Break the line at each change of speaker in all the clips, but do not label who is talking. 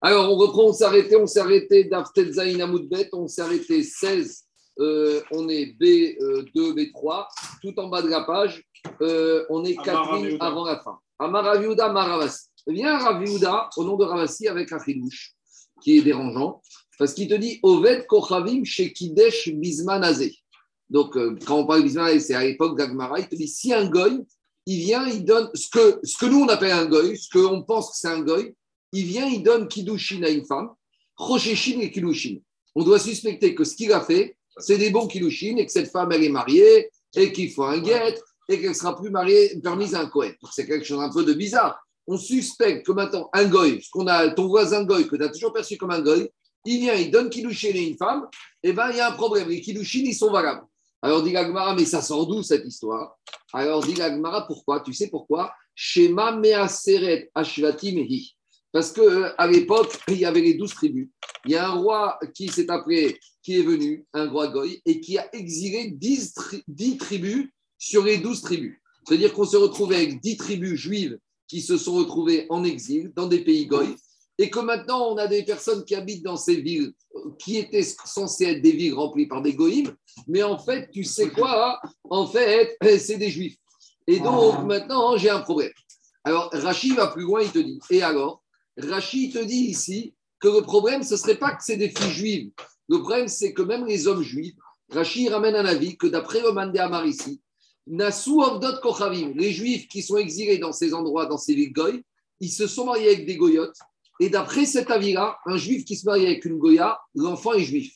Alors, on reprend, on s'est arrêté, on s'est arrêté Amoudbet, on s'est arrêté 16, euh, on est B2, B3, tout en bas de la page, euh, on est 4 lignes avant la fin. Amaraviuda Maravasi. Viens Raviuda au nom de Ravasi avec un qui est dérangeant, parce qu'il te dit Oved Kochavim chez Kidesh Bismanazé. Donc, euh, quand on parle de Bismanazé, c'est à l'époque d'Agmara, il te dit si un goy, il vient, il donne ce que, ce que nous on appelle un goy, ce qu'on pense que c'est un goy, il vient, il donne Kiddushin à une femme, Rosheshin et Kiddushin. On doit suspecter que ce qu'il a fait, c'est des bons Kiddushin et que cette femme, elle est mariée et qu'il faut un guet et qu'elle sera plus mariée, permise à un Kohen. C'est quelque chose un peu de bizarre. On suspecte que maintenant, un goy, ce qu'on a, ton voisin goy, que tu as toujours perçu comme un goy, il vient, il donne Kiddushin à une femme, et eh bien il y a un problème. Les Kiddushin, ils sont valables. Alors dit Gagmara, mais ça sort d'où cette histoire? Alors dit Gagmara, pourquoi? Tu sais pourquoi? Shema Measeret Ashvati Mehi. Parce qu'à euh, l'époque, il y avait les douze tribus. Il y a un roi qui s'est appelé, qui est venu, un roi Goy, et qui a exilé dix, tribus sur les douze tribus. C'est-à-dire qu'on se retrouvait avec dix tribus juives qui se sont retrouvées en exil dans des pays Goy, et que maintenant on a des personnes qui habitent dans ces villes qui étaient censées être des villes remplies par des Goïms, mais en fait, tu sais quoi En fait, c'est des juifs. Et donc maintenant, j'ai un problème. Alors, Rachid va plus loin, il te dit, et alors? Rachid te dit ici que le problème, ce ne serait pas que c'est des filles juives. Le problème, c'est que même les hommes juifs, Rachid ramène un avis que d'après le Mandé Amar ici, Nassou Avdot Kochavim, les juifs qui sont exilés dans ces endroits, dans ces villes goy, ils se sont mariés avec des goyotes. Et d'après cet avis-là, un juif qui se marie avec une goya, l'enfant est juif.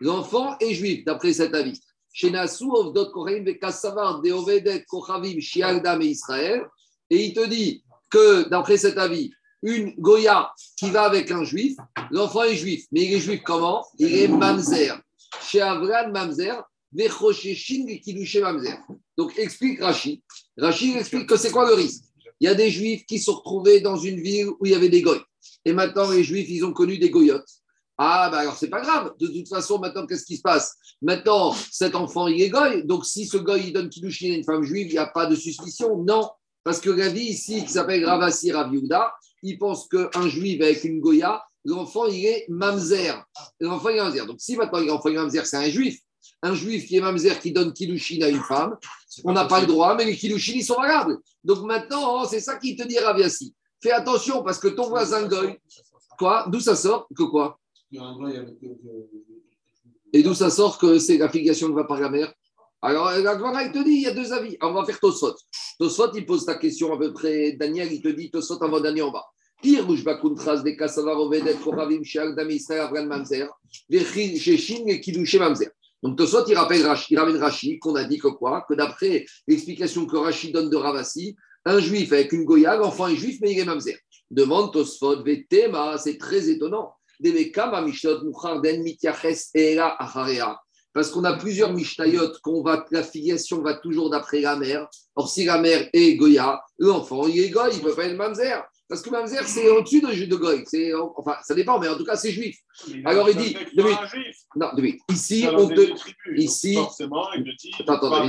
L'enfant est juif, d'après cet avis. Chez Nassou Avdot Kochavim, Vekasavar, Deovedet Kochavim, Shialdam et Israël. Et il te dit que d'après cet avis, une Goya qui va avec un juif, l'enfant est juif. Mais il est juif comment? Il est mamzer. Chez Avran, mamzer. mamzer. Donc explique Rachid. Rachid explique que c'est quoi le risque? Il y a des juifs qui sont retrouvés dans une ville où il y avait des goy. Et maintenant, les juifs, ils ont connu des goyotes. Ah, ben alors c'est pas grave. De toute façon, maintenant, qu'est-ce qui se passe? Maintenant, cet enfant, il est goy. Donc, si ce goy, il donne Kiddushin à une femme juive, il n'y a pas de suspicion. Non. Parce que la vie ici, qui s'appelle Ravasi Raviuda, il pense qu'un juif avec une Goya, l'enfant, il est mamzer. L'enfant, il est mamzer. Donc, si maintenant l'enfant est mamzer, c'est un juif. Un juif qui est mamzer, qui donne kilushin à une femme, on n'a pas le droit, mais les kilushin, ils sont valables. Donc maintenant, c'est ça qui te dit Raviasi. Fais attention parce que ton voisin goy, quoi? D'où ça sort Que quoi? Et d'où ça sort que c'est la filiation qui va par la mère alors, la Gemara, il te dit, il y a deux avis. on va faire Tosfot. Tosfot, il pose ta question à peu près. Daniel, il te dit, Tosfot, avant dernier, on va. Pire, Bakuntras, des Mamzer, Mamzer. Donc, Tosfot, il, rappelle, il ramène Rashi, qu'on a dit que quoi? Que d'après l'explication que Rashi donne de Ravasi, un juif avec une Goya, l'enfant est juif, mais il est Mamzer. Demande Tosfot, Vetema, c'est très étonnant. Devekama, Mishnot, Mouchar, Den, Mityaches, Ela, Acharea. Parce qu'on a plusieurs Mishnayot, qu'on va, la filiation va toujours d'après la mère. Or, si la mère est Goya, l'enfant, il est Goy, il ne peut pas être Mamzer. Parce que Mamzer, c'est au-dessus de, de Goy. Enfin, ça dépend, mais en tout cas, c'est juif. Alors, il dit. De non, de Ici, on te. Ici. Forcément, il te dit. Attends,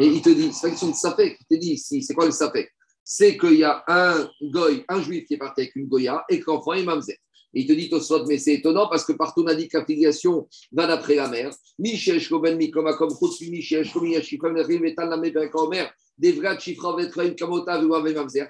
mais il te dit, c'est pas question de Safek. Il te dit ici, c'est quoi le Safek C'est qu'il y a un Goy, un juif qui est parti avec une Goya et que l'enfant est Mamzer il te dit Tosfot, mais c'est étonnant parce que partout on a dit que la filiation va d'après la mère.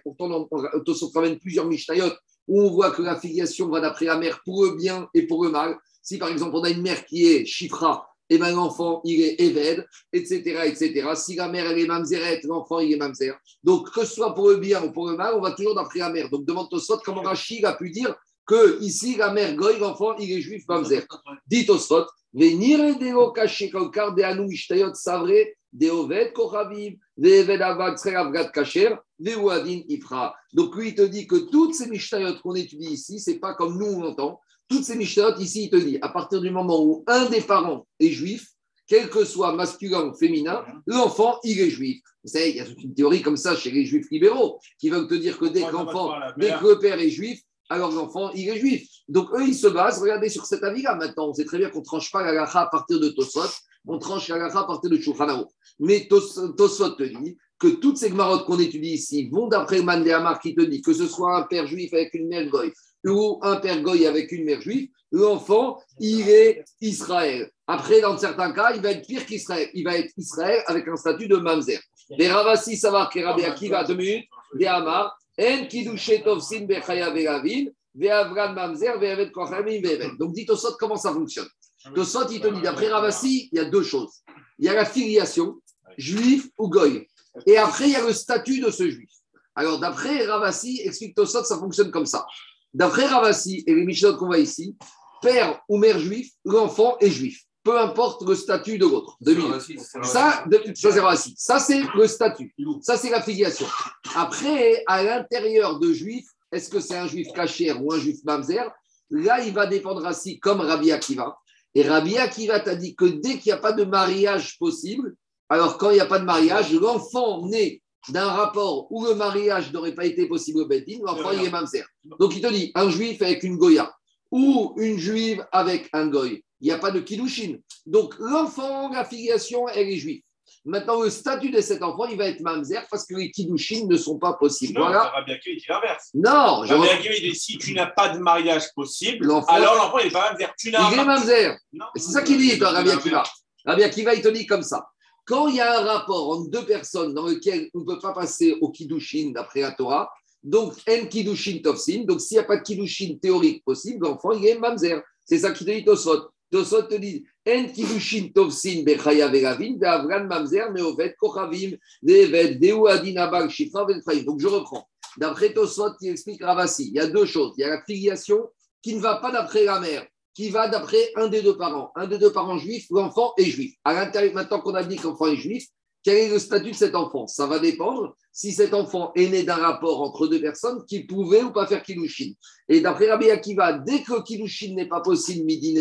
Pourtant, Tosfot ramène plusieurs Mishnayot où on voit que la filiation va d'après la mère pour le bien et pour le mal. Si par exemple on a une mère qui est Chifra, et eh bien l'enfant il est Eved, etc., etc. Si la mère elle est Mamzeret, l'enfant il est Mamzer. Donc que ce soit pour le bien ou pour le mal, on va toujours d'après la mère. Donc demande Tosfot comment Rachid a pu dire que ici, la mère Goy, l'enfant, il est juif, Mamzer. Dit Osfot, venir de lo caché kalkar de anu ishtayot savre, de oved kochaviv, de eved avad avgad kacher, de ouadin ifra. Donc lui, il te dit que toutes ces mishtayot qu'on étudie ici, c'est pas comme nous on entend. Toutes ces mishtayot ici, il te dit, à partir du moment où un des parents est juif, quel que soit masculin ou féminin, l'enfant, il est juif. Vous savez, il y a toute une théorie comme ça chez les juifs libéraux qui veulent te dire que dès que l'enfant, dès que le père est juif, alors l'enfant, il est juif. Donc eux, ils se basent, regardez sur cet avis-là maintenant. On sait très bien qu'on ne tranche pas la gacha à partir de Tosfot, on tranche la gacha à partir de Shulchan Mais Tosfot te dit que toutes ces marottes qu'on étudie ici vont d'après le Mandéamar qui te dit que ce soit un père juif avec une mère goy, ou un père goy avec une mère juive, l'enfant, il est Israël. Après, dans certains cas, il va être pire qu'Israël. Il va être Israël avec un statut de mamzer. Les Ravasi savoir que Rabbi Akiva, deux minutes, des Amar, Donc, dit Tosot comment ça fonctionne. Tosot, il te dit, d'après Ravasi, il y a deux choses. Il y a la filiation, juif ou goy. Et après, il y a le statut de ce juif. Alors, d'après Ravasi, explique Tosot, ça fonctionne comme ça. D'après Ravasi et les Mishnot qu'on voit ici, père ou mère juif, l'enfant est juif. Peu importe le statut de l'autre. Ça, ça, ça c'est le statut. Ça, c'est la filiation. Après, à l'intérieur de juif, est-ce que c'est un juif caché ou un juif mamzer? Là, il va dépendre ainsi comme Rabbi Akiva. Et Rabbi Akiva t'a dit que dès qu'il n'y a pas de mariage possible, alors quand il n'y a pas de mariage, l'enfant né d'un rapport où le mariage n'aurait pas été possible au Beddin, l'enfant il est mamzer. Donc il te dit un juif avec une goya ou une juive avec un goy, il n'y a pas de kiddushin. Donc l'enfant, la filiation, elle est juive. Maintenant, le statut de cet enfant, il va être mamzer parce que les kiddushin ne sont pas possibles.
Non, voilà. Dit l'inverse.
Non,
je Rabbi Akiva dit si tu n'as pas de mariage possible, alors l'enfant, il n'est pas mamzer. Tu
il est mamzer. C'est ça qu'il dit, toi, Rabbi Akiva. Rabbi Akiva, il te dit comme ça. Quand il y a un rapport entre deux personnes dans lequel on ne peut pas passer au kiddushin d'après la Torah, donc en kiddushin tofsin, donc s'il n'y a pas de kiddushin théorique possible, l'enfant il est mamzer. C'est ça qui te dit Tosot. Tosot te dit en kiddushin tofsin bechaya veravin be'avran mamzer meovet kochavim devet deu adin abag shifra Donc je reprends. D'après Tosot, il explique Ravasi. Il y a deux choses. Il y a la filiation qui ne va pas d'après la mère qui va d'après un des deux parents. Un des deux parents juifs, l'enfant est juif. À l'intérieur, maintenant qu'on a dit que l'enfant est juif, quel est le statut de cet enfant? Ça va dépendre si cet enfant est né d'un rapport entre deux personnes qui pouvaient ou pas faire Kilushin. Et d'après Rabbi Akiva, dès que Kilushin n'est pas possible, midi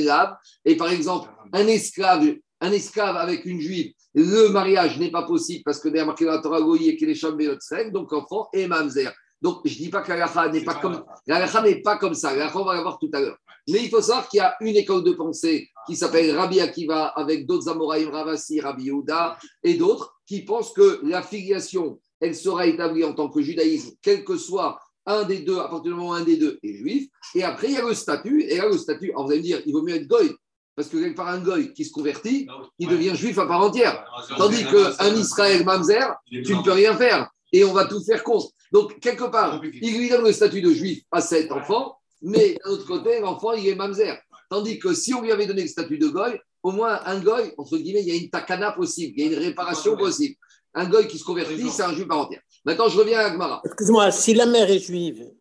et par exemple, un esclave, un esclave avec une juive, le mariage n'est pas possible parce que derrière marqué la Torah et qu'il est donc l'enfant est mamzer. Donc, je ne dis pas que la n'est pas comme la n'est pas comme ça. La on va la voir tout à l'heure. Mais il faut savoir qu'il y a une école de pensée qui s'appelle Rabbi Akiva avec d'autres Amoraïm, Ravasi, Rabbi Yehuda et d'autres qui pensent que la filiation, elle sera établie en tant que judaïsme, quel que soit un des deux, à partir du moment où un des deux est juif. Et après, il y a le statut. Et là, le statut, alors vous allez me dire, il vaut mieux être goy. Parce que quelque part, un goy qui se convertit, il devient juif à part entière. Tandis qu'un Israël mamzer, tu ne peux rien faire. Et on va tout faire contre. Donc, quelque part, il lui donne le statut de juif à cet enfant mais d'un autre côté, l'enfant, il est mamzer. Tandis que si on lui avait donné le statut de goy, au moins un goy, entre guillemets, il y a une takana possible, il y a une réparation possible. Un goy qui se convertit, c'est un juif par entière. Maintenant, je reviens à Agmara.
Excuse-moi, si la mère est juive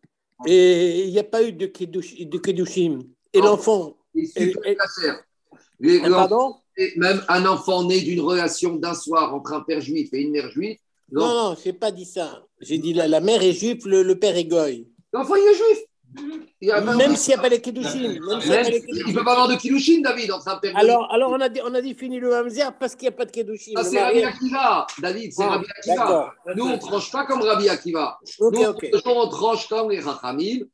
et il n'y a pas eu de Kedushim, et l'enfant.
Pardon Même un enfant né d'une relation d'un soir entre un père juif et une mère juive.
Non, non, je n'ai pas dit ça. J'ai dit la, la mère est juive, le, le père est goy.
L'enfant, il est juif.
Même s'il n'y a pas les Kiddushin.
il ne peut pas avoir de Kiddushin, David.
Alors, alors on, a, on a défini le Mamzer parce qu'il n'y a pas de Kiddushin.
Ah, c'est Rabbi Akiva, David, c'est ah, Rabbi Akiva. Nous, on ne tranche pas comme Rabbi Akiva. Nous, on tranche comme les Rachamim.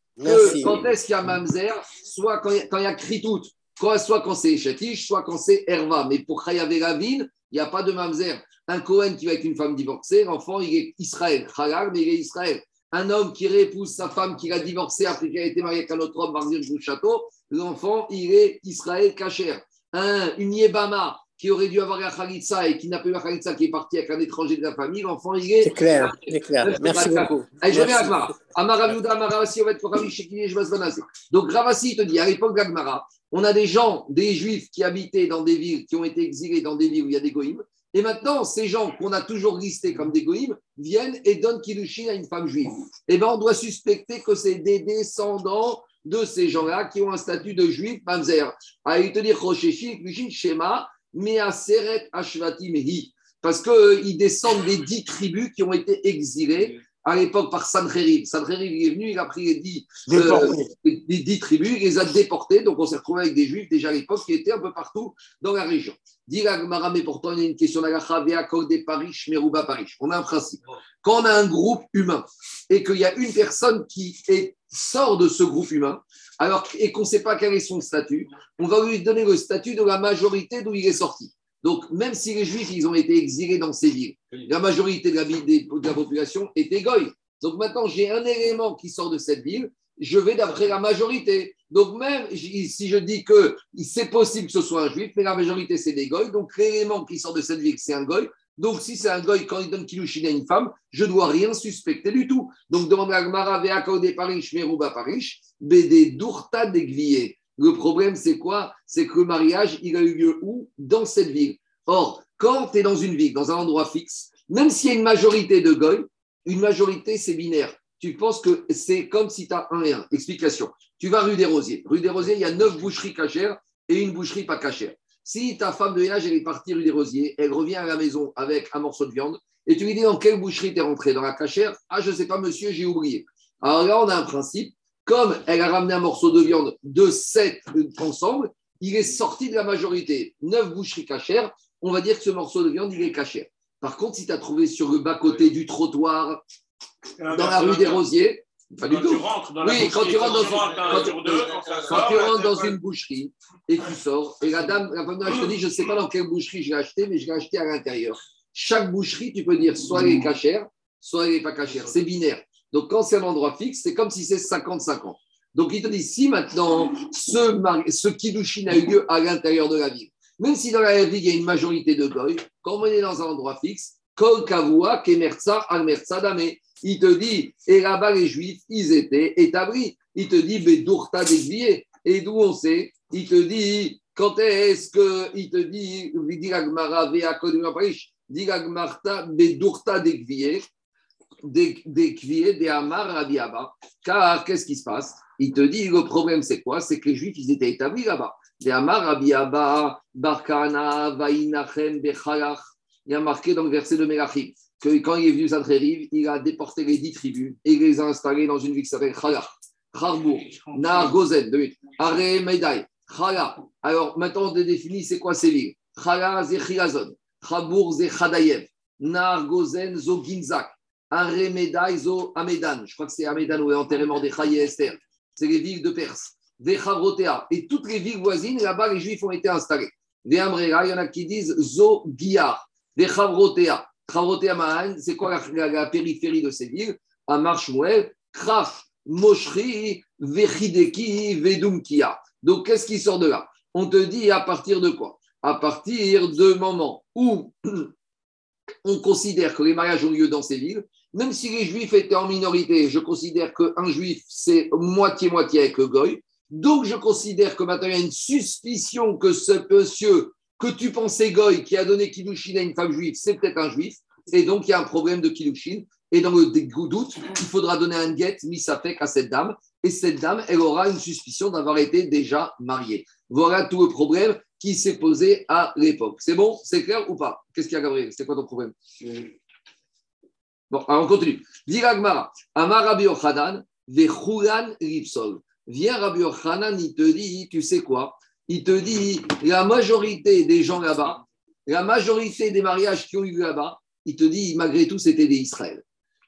quand est-ce qu'il y a Mamzer Soit quand il y a, Kritout, soit quand c'est Chetish, soit quand c'est Herva. Mais pour Chayav Ravin, il n'y a pas de Mamzer. Un Cohen qui va avec une femme divorcée, l'enfant, il est Israël. Chalal, mais il est Israël un homme qui réépouse sa femme qu'il a divorcée après qu'elle a été mariée avec un autre homme, Marzir château, l'enfant, il est Israël Kacher. Un, une Yébama qui aurait dû avoir la Khalitsa et qui n'a pas eu la Khalitsa, qui est parti avec un étranger de la famille, l'enfant, il est.
C'est clair, c'est clair. Merci beaucoup.
Allez, je reviens à Agmara. Amara Viuda, Amara Vassi, Ovet Shekini, Jvazvanazé. Donc, te dit, à l'époque d'Agmara, on a des gens, des juifs qui habitaient dans des villes, qui ont été exilés dans des villes où il y a des goïms, et maintenant, ces gens qu'on a toujours listés comme des goïms viennent et donnent Kiddushin à une femme juive. Eh bien, on doit suspecter que c'est des descendants de ces gens-là qui ont un statut de juif mamzer. À te dire Shema, Seret Ashvatim Hi. Parce qu'ils euh, descendent des dix tribus qui ont été exilées à l'époque par Sancheriv. Sancheriv est venu, il a pris les dix, euh, dix, tribus, il les a déportés. Donc on s'est retrouvé avec des juifs déjà à l'époque qui étaient un peu partout dans la région. Dit mais pourtant il y a une question des Paris, Meruba Paris. On a un principe. Quand on a un groupe humain et qu'il y a une personne qui est, sort de ce groupe humain, alors, et qu'on ne sait pas quel est son statut, on va lui donner le statut de la majorité d'où il est sorti. Donc, même si les Juifs, ils ont été exilés dans ces villes, la majorité de la, de la population était goy. Donc maintenant, j'ai un élément qui sort de cette ville, je vais d'après la majorité. Donc même si je dis que c'est possible que ce soit un juif, mais la majorité c'est des goy, donc l'élément qui sort de cette ville c'est un goy. Donc si c'est un goy, quand il donne kilushin à une femme, je ne dois rien suspecter du tout. Donc demande à Gmara, Veakode Parish, Meruba Parish, Bede Dourta d'Egvier. Le problème c'est quoi? C'est que le mariage, il a eu lieu où? Dans cette ville. Or, quand tu es dans une ville, dans un endroit fixe, même s'il y a une majorité de goy, une majorité c'est binaire tu penses que c'est comme si tu as un et un. Explication. Tu vas rue des Rosiers. Rue des Rosiers, il y a neuf boucheries cachères et une boucherie pas cachère. Si ta femme de ménage, elle est partie rue des Rosiers, elle revient à la maison avec un morceau de viande, et tu lui dis dans quelle boucherie tu es rentré? Dans la cachère? Ah, je ne sais pas, monsieur, j'ai oublié. Alors là, on a un principe. Comme elle a ramené un morceau de viande de sept ensemble, il est sorti de la majorité. Neuf boucheries cachères, on va dire que ce morceau de viande, il est cachère. Par contre, si tu as trouvé sur le bas-côté du trottoir, dans la rue des Rosiers. Pas du tout. oui, quand tu rentres dans, une, boucherie et tu sors, et la dame, la femme je te dis, je ne sais pas dans quelle boucherie j'ai acheté, mais je l'ai acheté à l'intérieur. Chaque boucherie, tu peux dire soit elle est cachère, soit elle n'est pas cachère. C'est binaire. Donc quand c'est un endroit fixe, c'est comme si c'est 50-50. Donc il te dit, si maintenant ce, ce kidushin a eu lieu à l'intérieur de la ville, même si dans la ville il y a une majorité de goy, quand on est dans un endroit fixe, kol kavua kemerza dame il te dit, et là-bas, les Juifs, ils étaient établis. Il te dit, Bedourta. Et d'où on sait? Il te dit, quand est-ce que, il te dit, dit l'agmara, dit l'agmarta, Bedourta d'Egvier, d'Egvier, des Amar, Rabiaba. Car qu'est-ce qui se passe? Il te dit, le problème, c'est quoi? C'est que les Juifs, ils étaient établis là-bas. Des Amar, Rabiaba, Barkana, Vainachem, Bechalach. Il y a marqué dans le verset de Melachim que quand il est venu Rive, il a déporté les dix tribus et les a installés dans une ville qui s'appelle Khala, Kharbour, Nar Gozen, Are Medaï, Khala. Alors maintenant on définit c'est quoi ces villes? Khala c'est Chilazon, Kharbour c'est Khadayev, Nar Gozen zo Ginzak, Are Medaï zo Amedan. Je crois que c'est Amedan où est enterrement des Chaye Esther. C'est les villes de Perse. Des Et toutes les villes voisines, là-bas, les Juifs ont été installés. Des Amrera, il y en a qui disent Zo Giyar. Des Chavrotea c'est quoi la, périphérie de ces villes? Amar Shmuel, Kraf, Moshri, Vechideki, Vedumkia. Donc, qu'est-ce qui sort de là? On te dit à partir de quoi? À partir de moment où on considère que les mariages ont lieu dans ces villes, même si les juifs étaient en minorité, je considère qu'un juif, c'est moitié-moitié avec goy. Donc, je considère que maintenant, il y a une suspicion que ce monsieur que tu pensais Goy qui a donné Kiddushin à une femme juive, c'est peut-être un juif. Et donc, il y a un problème de Kiddushin. Et dans le doute, il faudra donner un get misafek à cette dame. Et cette dame, elle aura une suspicion d'avoir été déjà mariée. Voilà tout le problème qui s'est posé à l'époque. C'est bon? C'est clair ou pas? Qu'est-ce qu'il y a, Gabriel? C'est quoi ton problème? Bon, alors on continue. Diragmara, Amar Rabbi Yochanan, Vechulan Ripsol. Viens Rabbi Yochanan, il te dit, tu sais quoi? Il te dit la majorité des gens là-bas, la majorité des mariages qui ont eu là-bas, il te dit malgré tout c'était des Israël.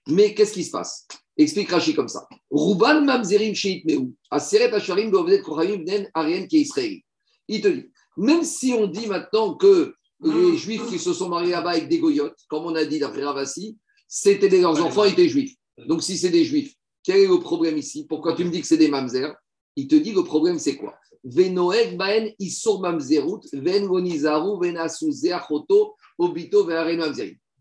Mais qu'est-ce qui se passe? Explique Rashi comme ça. Ruban mamzerim sheit meou, aseret asharim beovdet kohaim bnen arien qui est Israël. Il te dit, même si on dit maintenant que les juifs qui se sont mariés là-bas avec des goyotes, comme on a dit d'après Ravassi, c'était leurs enfants étaient juifs. Donc si c'est des juifs, quel est le problème ici? Pourquoi tu me dis que c'est des mamzer? Il te dit le problème c'est quoi?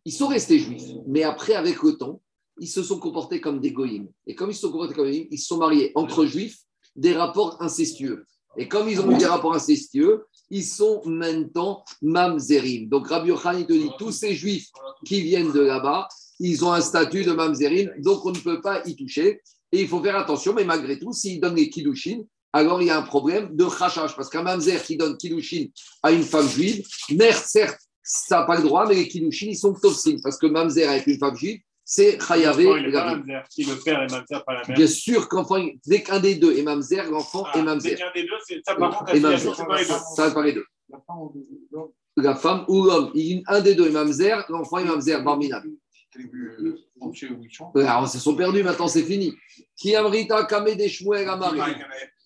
Ils sont restés juifs, mais après, avec le temps, ils se sont comportés comme des goïms. Et comme ils se sont comportés comme des goïms, ils se sont mariés entre juifs des rapports incestueux. Et comme ils ont eu des rapports incestueux, ils sont maintenant mamzerim. Donc Rabbi Yochanan te dit, tous ces juifs qui viennent de là-bas, ils ont un statut de mamzerim, donc on ne peut pas y toucher. Et il faut faire attention, mais malgré tout, s'ils donnent les kiddushin, alors il y a un problème de rachage. Parce qu'un mamzer qui donne kiddushin à une femme juive, mère, certes, ça n'a pas le droit, mais les kiddushin, ils sont toxiques. Parce que mamzer avec une femme juive, c'est chayavé.
Si le père est mamzer, pas la mère.
Bien sûr qu'enfant, dès qu'un des deux est mamzer, l'enfant
ah,
est mamzer.
Dès qu'un des deux, c'est ça par contre, ça
va pas les deux. La femme ou l'homme, un des deux est mamzer, l'enfant est mamzer, barminab. Alors, ils se sont perdus, maintenant c'est fini. Qui amrita kame des amari.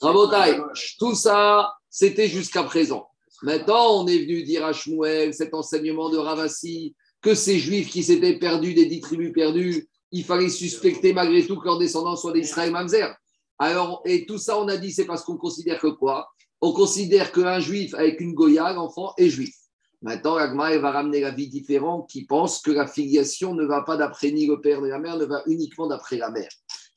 Rabotai, tout ça, c'était jusqu'à présent. Maintenant, on est venu dire à Shmuel, cet enseignement de Ravassi, que ces juifs qui s'étaient perdus des dix tribus perdues, il fallait suspecter malgré tout que leurs descendants soient d'Israël Mamzer. Alors, et tout ça, on a dit, c'est parce qu'on considère que quoi? On considère qu'un juif avec une Goya, l'enfant est juif. Maintenant, Agma va ramener la vie différente qui pense que la filiation ne va pas d'après ni le père ni la mère, ne va uniquement d'après la mère.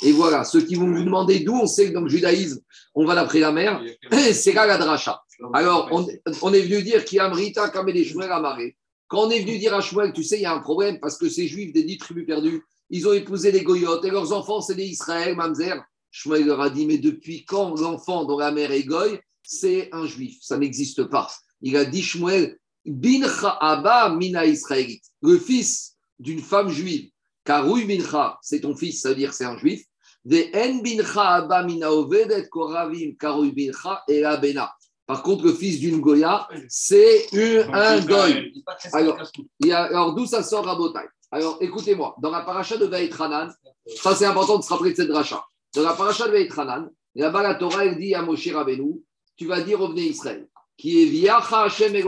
Et voilà, ceux qui vont vous demander d'où on sait que dans le judaïsme, on va d'après la mère, c'est là la dracha. Alors, on, est venu dire qu'il y a Amrita Shmuel Amaré. Quand on est venu dire à Shmuel, tu sais, il y a un problème parce que ces juifs des dix tribus perdues, ils ont épousé des goyotes et leurs enfants, c'est des Israël, Mamzer. Shmuel leur a dit, mais depuis quand l'enfant dont la mère est goy, c'est un juif? Ça n'existe pas. Il a dit, Shmuel, Bincha Abba Mina Israélite, le fils d'une femme juive. Karoui Bincha, c'est ton fils, ça veut dire c'est un juif. De En Bincha Abba Mina Ovedet Koravim Karoui Bincha et Abena. Par contre, le fils d'une Goya, c'est un Goy. Alors, alors d'où ça sort à Botaï Alors, écoutez-moi, dans la paracha de Hanan, ça c'est important de se rappeler de cette dracha. Dans la paracha de Hanan, là-bas la Torah, elle dit à Moshe Rabbeinu, tu vas dire, revenez Israël qui est Viacha Hashem El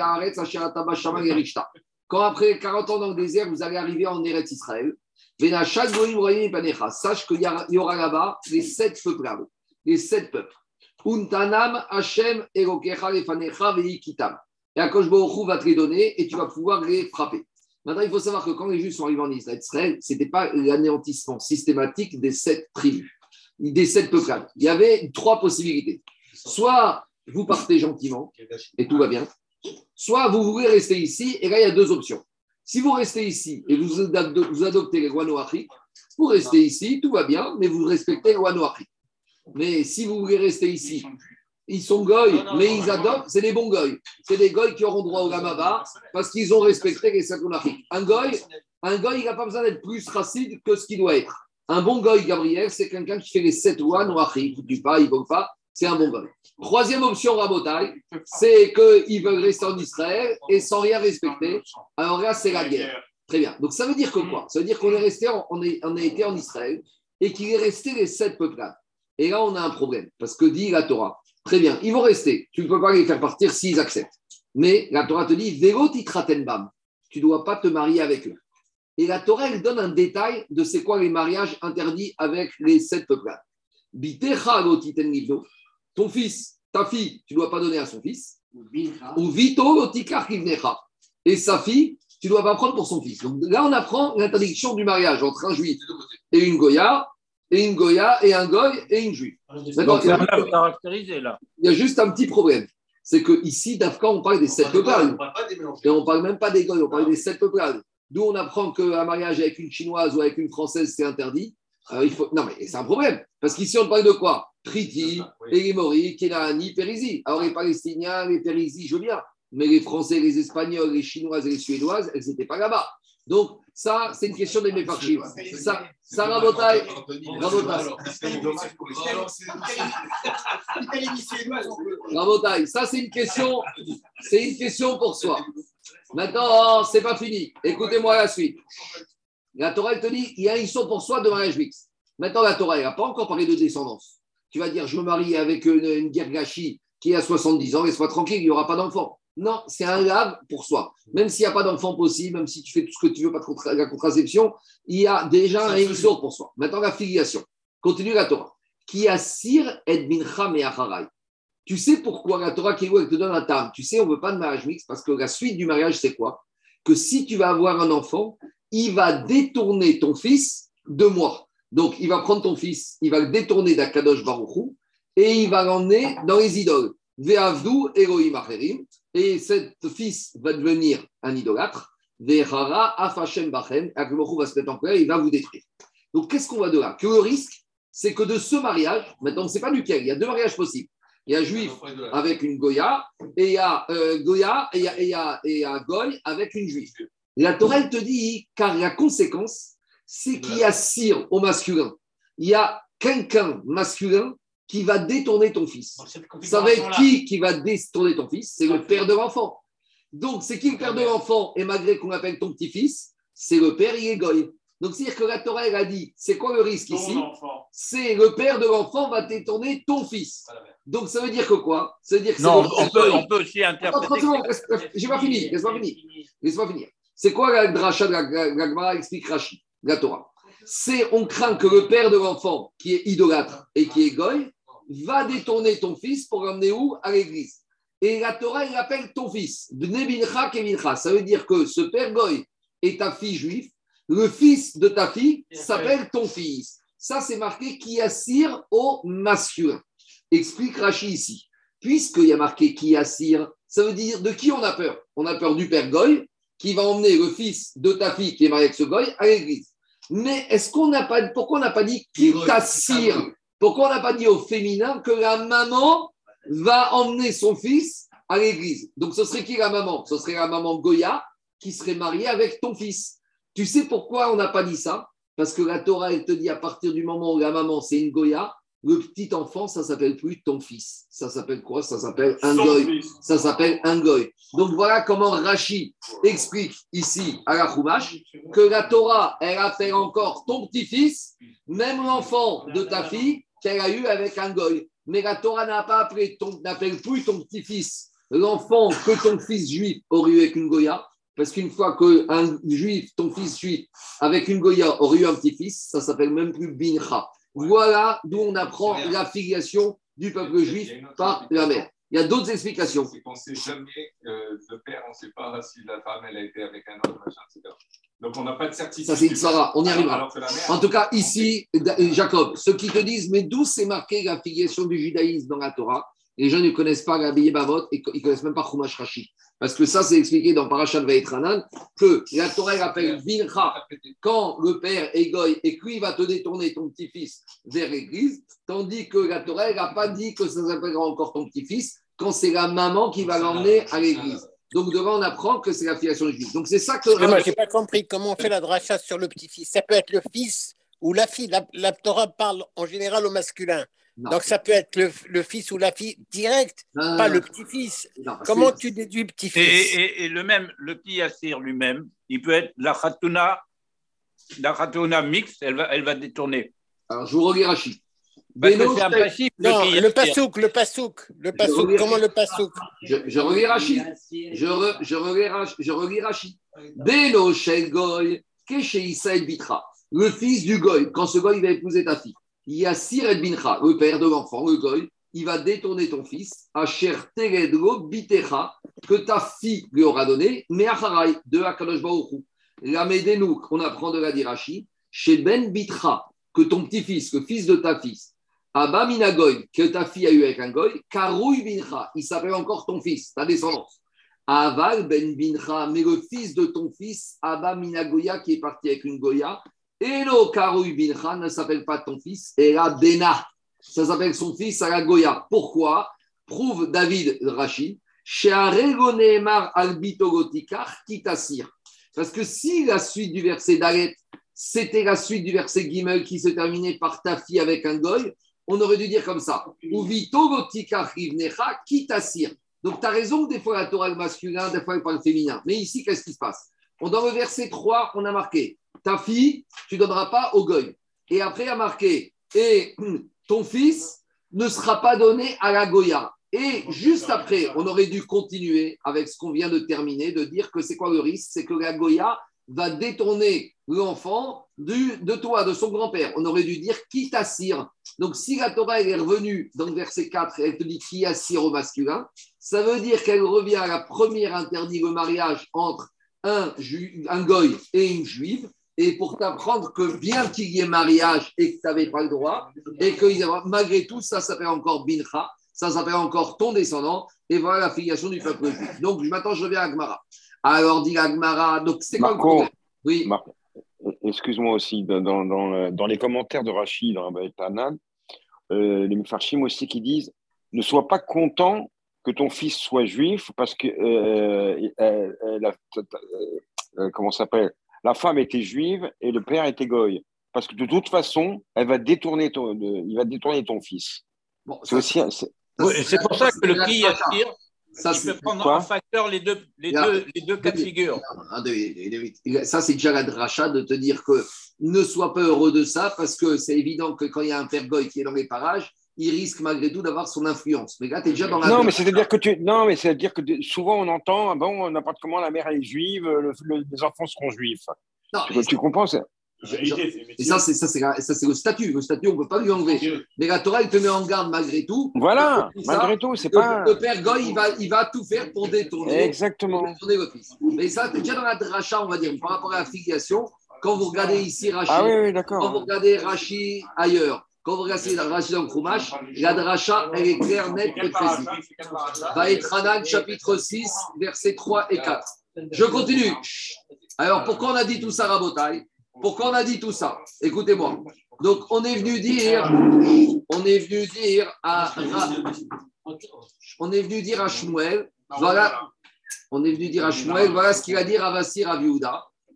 Haaretz Asher Ataba Shama Yerishta. Quand après 40 ans dans le désert, vous allez arriver en Eretz Israël, sache qu'il y aura là-bas les sept peuples, les sept peuples. Untanam Hashem. Et Akosh Baruch va te les donner et tu vas pouvoir les frapper. Maintenant, il faut savoir que quand les Juifs sont arrivés en Israël, ce n'était pas l'anéantissement systématique des sept tribus, des sept peuples. Il y avait trois possibilités. Soit vous partez gentiment et tout va bien. Soit vous voulez rester ici, et là, il y a deux options. Si vous restez ici et vous, adoptez les lois vous restez ici, tout va bien, mais vous respectez les lois Mais si vous voulez rester ici, ils sont goy, mais ils adoptent, c'est des bons goy. C'est des goy qui auront droit au gamaba parce qu'ils ont respecté les sakonachik. Un goy, un goy, il n'a pas besoin d'être plus racide que ce qu'il doit être. Un bon goy, Gabriel, c'est quelqu'un qui fait les sept lois noachim. Il ne pas, il ne pas, c'est un bon goy. Troisième option, Rabotai, c'est qu'ils veulent rester en Israël et sans rien respecter. Alors là, c'est la guerre. Très bien. Donc ça veut dire que quoi? Ça veut dire qu'on est resté, on, est, on a été en Israël et qu'il est resté les sept peuplades. Et là, on a un problème parce que dit la Torah. Très bien, ils vont rester. Tu ne peux pas les faire partir s'ils acceptent. Mais la Torah te dit bam. Tu ne dois pas te marier avec eux. Et la Torah, elle donne un détail de c'est quoi les mariages interdits avec les sept peuplades. Bitecha ton fils, ta fille, tu ne dois pas donner à son fils. Ou vito Et sa fille, tu ne dois pas prendre pour son fils. Donc là, on apprend l'interdiction du mariage entre un juif et une goya, et une goya, et un goy, et une juive.
Donc, il, y a, caractérisé, là.
il y a juste un petit problème. C'est que ici, d'Afka, on parle des sept peuples. Et on ne parle même pas des goy, on parle des sept peuples. D'où on apprend qu'un mariage avec une chinoise ou avec une française, c'est interdit. il faut... Non, mais c'est un problème. Parce qu'ici, on parle de quoi? Triti, Elimori, Kenani, Périsi. Alors les Palestiniens, les Périsi, je veux bien. Mais les Français, les Espagnols, les Chinoises et les Suédoises, elles n'étaient pas là-bas. Donc, ça, c'est une question des méfarchim. Ça, ça rabotaille. Rabotaille. Ça, c'est une question. C'est une question pour soi. Maintenant, c'est pas fini. Écoutez-moi la suite. La Torah, elle te dit, il y a une question pour soi de mariage mixte. Maintenant, la Torah, elle n'a pas encore parlé de descendance tu vas dire, je me marie avec une, une qui a 70 ans, et sois tranquille, il n'y aura pas d'enfant. Non, c'est un lave pour soi. Même s'il n'y a pas d'enfant possible, même si tu fais tout ce que tu veux, pas de la contraception, il y a déjà un émission pour soi. Maintenant, la filiation. Continue la Torah. Qui assire et mincha et Tu sais pourquoi la Torah qui te donne un tam Tu sais, on ne veut pas de mariage mixte parce que la suite du mariage, c'est quoi? Que si tu vas avoir un enfant, il va détourner ton fils de moi. Donc, il va prendre ton fils, il va le détourner d'Akadosh Baruchou et il va l'emmener dans les idoles. Ve'avdu Elohim Acherim. Et cet fils va devenir un idolâtre. Ve'hara Afashem Bachem. Akadosh va se mettre en colère il va vous détruire. Donc, qu'est-ce qu'on va de là? Que le risque, c'est que de ce mariage, maintenant, sait pas duquel, il y a deux mariages possibles. Il y a juif avec une Goya, et il y a euh, Goya, et il y a, et il y a, Goy avec une juive. La Torah, te dit, car la conséquence, c'est qu'il y a cire au masculin. Il y a quelqu'un masculin qui va détourner ton fils. Ça va être qui qui va détourner ton fils? C'est le père de l'enfant. Donc, c'est qui le père de l'enfant? Et malgré qu'on appelle ton petit-fils, c'est le père, il est goy. Donc, c'est-à-dire que la Torah, elle a dit, c'est quoi le risque ici? C'est le père de l'enfant va détourner ton fils. Donc, ça veut dire que quoi? Ça veut dire que
non, on peut, on peut, aussi interpréter.
J'ai pas fini, laisse-moi finir. Laisse-moi finir. C'est quoi la dracha de la, la, explique Rachid la Torah. c'est on craint que le père de l'enfant, qui est idolâtre et qui est goy, va détourner ton fils pour l'emmener où? À l'église. Et la Torah, il appelle ton fils. Ça veut dire que ce père goy est ta fille juive, le fils de ta fille s'appelle ton fils. Ça, c'est marqué qui assire au masculin. Explique Rachi ici. Puisqu'il y a marqué qui assire, ça veut dire de qui on a peur? On a peur du père Goy qui va emmener le fils de ta fille qui est marié avec ce Goy à l'église. Mais est-ce qu'on n'a pas, pourquoi on n'a pas dit qui t'assire Pourquoi on n'a pas dit au féminin que la maman va emmener son fils à l'église Donc ce serait qui la maman? Ce serait la maman Goya qui serait mariée avec ton fils. Tu sais pourquoi on n'a pas dit ça? Parce que la Torah, elle te dit à partir du moment où la maman, c'est une Goya, le petit enfant, ça s'appelle plus ton fils. Ça s'appelle quoi? Ça s'appelle un goy. Ça s'appelle un goy. Donc voilà comment Rachi explique ici à la Chumash que la Torah, elle appelle encore ton petit-fils, même l'enfant de ta fille qu'elle a eu avec un goy. Mais la Torah n'a pas appelé ton, n'appelle plus ton petit-fils l'enfant que ton fils juif aurait eu avec une goya. Parce qu'une fois qu'un juif, ton fils juif, avec une goya aurait eu un petit-fils, ça s'appelle même plus bincha. Voilà d'où on apprend la filiation du peuple juif par la mère. Il y a d'autres explications.
C'est qu'on ne sait jamais, euh, le père, on ne sait pas si la femme, elle a été avec un homme, machin, etc. Donc on n'a pas de certitude.
Ça, c'est une Sarah, on y arrivera. En tout cas, ici, Jacob, ceux qui te disent, mais d'où c'est marqué la filiation du judaïsme dans la Torah? Les gens ne connaissent pas la Bavot et ils ne connaissent même pas Chumash Rashi. Parce que ça, c'est expliqué dans Parashat Vaetranan que la Torah appelle Vincha quand le père est goy et que lui va te détourner ton petit-fils vers l'église, tandis que la Torah n'a pas dit que ça s'appellera encore ton petit-fils quand c'est la maman qui va l'emmener à l'église. Donc devant, on apprend que c'est la filiation juive. Donc c'est ça que.
Moi, je n'ai pas compris comment on fait la dracha sur le petit-fils. Ça peut être le fils ou la fille. La, Torah parle en général au masculin. Donc ça peut être le, fils ou la fille direct, pas le petit-fils. Comment tu déduis petit-fils
et, le même, le petit assir lui-même, il peut être la khatouna, la khatouna mixte, elle va, elle va détourner.
Alors je vous relis Rachid.
Parce que c'est un principe. Non, le, pasouk, le pasouk, le pasouk. Comment le pasouk
Je, je relis Rachid. Je, re, je relis Rachid. Je relis Rachid. Beno shel goy, keshe bitra. Le fils du goy, quand ce goy va épouser ta fille il y a Siret Bincha, le père de l'enfant, le goy, il va détourner ton fils, Asher Teredro Bitecha, que ta fille lui aura donné, mais Acharai, de Akadosh. La Medenouk, on apprend de la dirachi, chez Ben Bitra, que ton petit-fils, le fils de ta fille, Abba Minagoy, que ta fille a eu avec un goy, Karoui Bincha, il s'appelle encore ton fils, ta descendance. Aval Ben Bincha, mais le fils de ton fils, Abba Minagoya, qui est parti avec une Goya, Elo Karoui Bincha ne s'appelle pas ton fils, et la Bena. Ça s'appelle son fils à la Goya. Pourquoi? Prouve David Rachid. Parce que si la suite du verset d'Alet, c'était la suite du verset Gimel qui se terminait par ta fille avec un goy, on aurait dû dire comme ça. Donc tu as raison, des fois la Torah est masculin, des fois elle parle féminin. Mais ici, qu'est-ce qui se passe? Dans le verset 3, on a marqué ta fille, tu ne donneras pas au goy. Et après, il a marqué, et ton fils ne sera pas donné à la Goya. Et juste après, on aurait dû continuer avec ce qu'on vient de terminer, de dire que c'est quoi le risque? C'est que la Goya va détourner l'enfant de toi, de son grand-père. On aurait dû dire qui t'assire. Donc, si la Torah est revenue dans le verset 4, elle te dit qui assire au masculin, ça veut dire qu'elle revient à la première interdit le mariage entre un, un goy et une juive et pour t'apprendre que bien qu'il y ait mariage et que tu n'avais pas le droit, et que malgré tout, ça s'appelle encore bincha, ça s'appelle encore ton descendant, et voilà la filiation du peuple juif. Donc maintenant, je reviens à Agmara. Alors, dit Agmara, donc c'est quoi le problème?
Oui. Excuse-moi aussi, dans, dans, dans, les commentaires de Rachid, dans Tanan, euh, les Mefarchim aussi qui disent ne sois pas content que ton fils soit juif parce que euh, euh, euh comment s'appelle? La femme était juive et le père était goy. Parce que de toute façon, elle va détourner ton, il va détourner ton fils.
c'est aussi. C'est pour ça que le qui attire, ça, il peut prendre en facteur les deux, les, deux, les deux cas de figure.
Ça, c'est déjà la dracha de te dire que ne sois pas heureux de ça parce que c'est évident que quand il y a un père goy qui est dans les parages, il risque malgré tout d'avoir son influence. Mais là, tu es déjà dans la.
Non, mais c'est-à-dire que, tu... non, mais c'est-à-dire que souvent on entend, bon, n'importe comment, la mère est juive, les enfants seront juifs. Non, tu, comprends ça
Et ça, c'est ça, c'est le statut. Le statut, on ne peut pas lui enlever. Mais la Torah, elle te met en garde malgré tout.
Voilà, malgré tout, c'est pas.
Le père Goy, il va, il va tout faire pour détourner,
Exactement.
détourner le fils. Mais ça, déjà dans la dracha, on va dire, par rapport à la filiation, quand vous regardez ici Rachid,
ah, oui, oui, quand
vous regardez Rachid ailleurs, quand vous regardez Rachid dans Krumash, la dracha, elle est claire, nette et précise. Va être Hanan, chapitre 6, versets 3 et 4. Je continue. Alors, pourquoi on a dit tout ça, Rabotai? Pourquoi on a dit tout ça? Écoutez-moi. Donc, on est venu dire, on est venu dire à, on est venu dire à Shmuel, voilà, on est venu dire à Shmuel, voilà ce qu'il a dit à Vassir à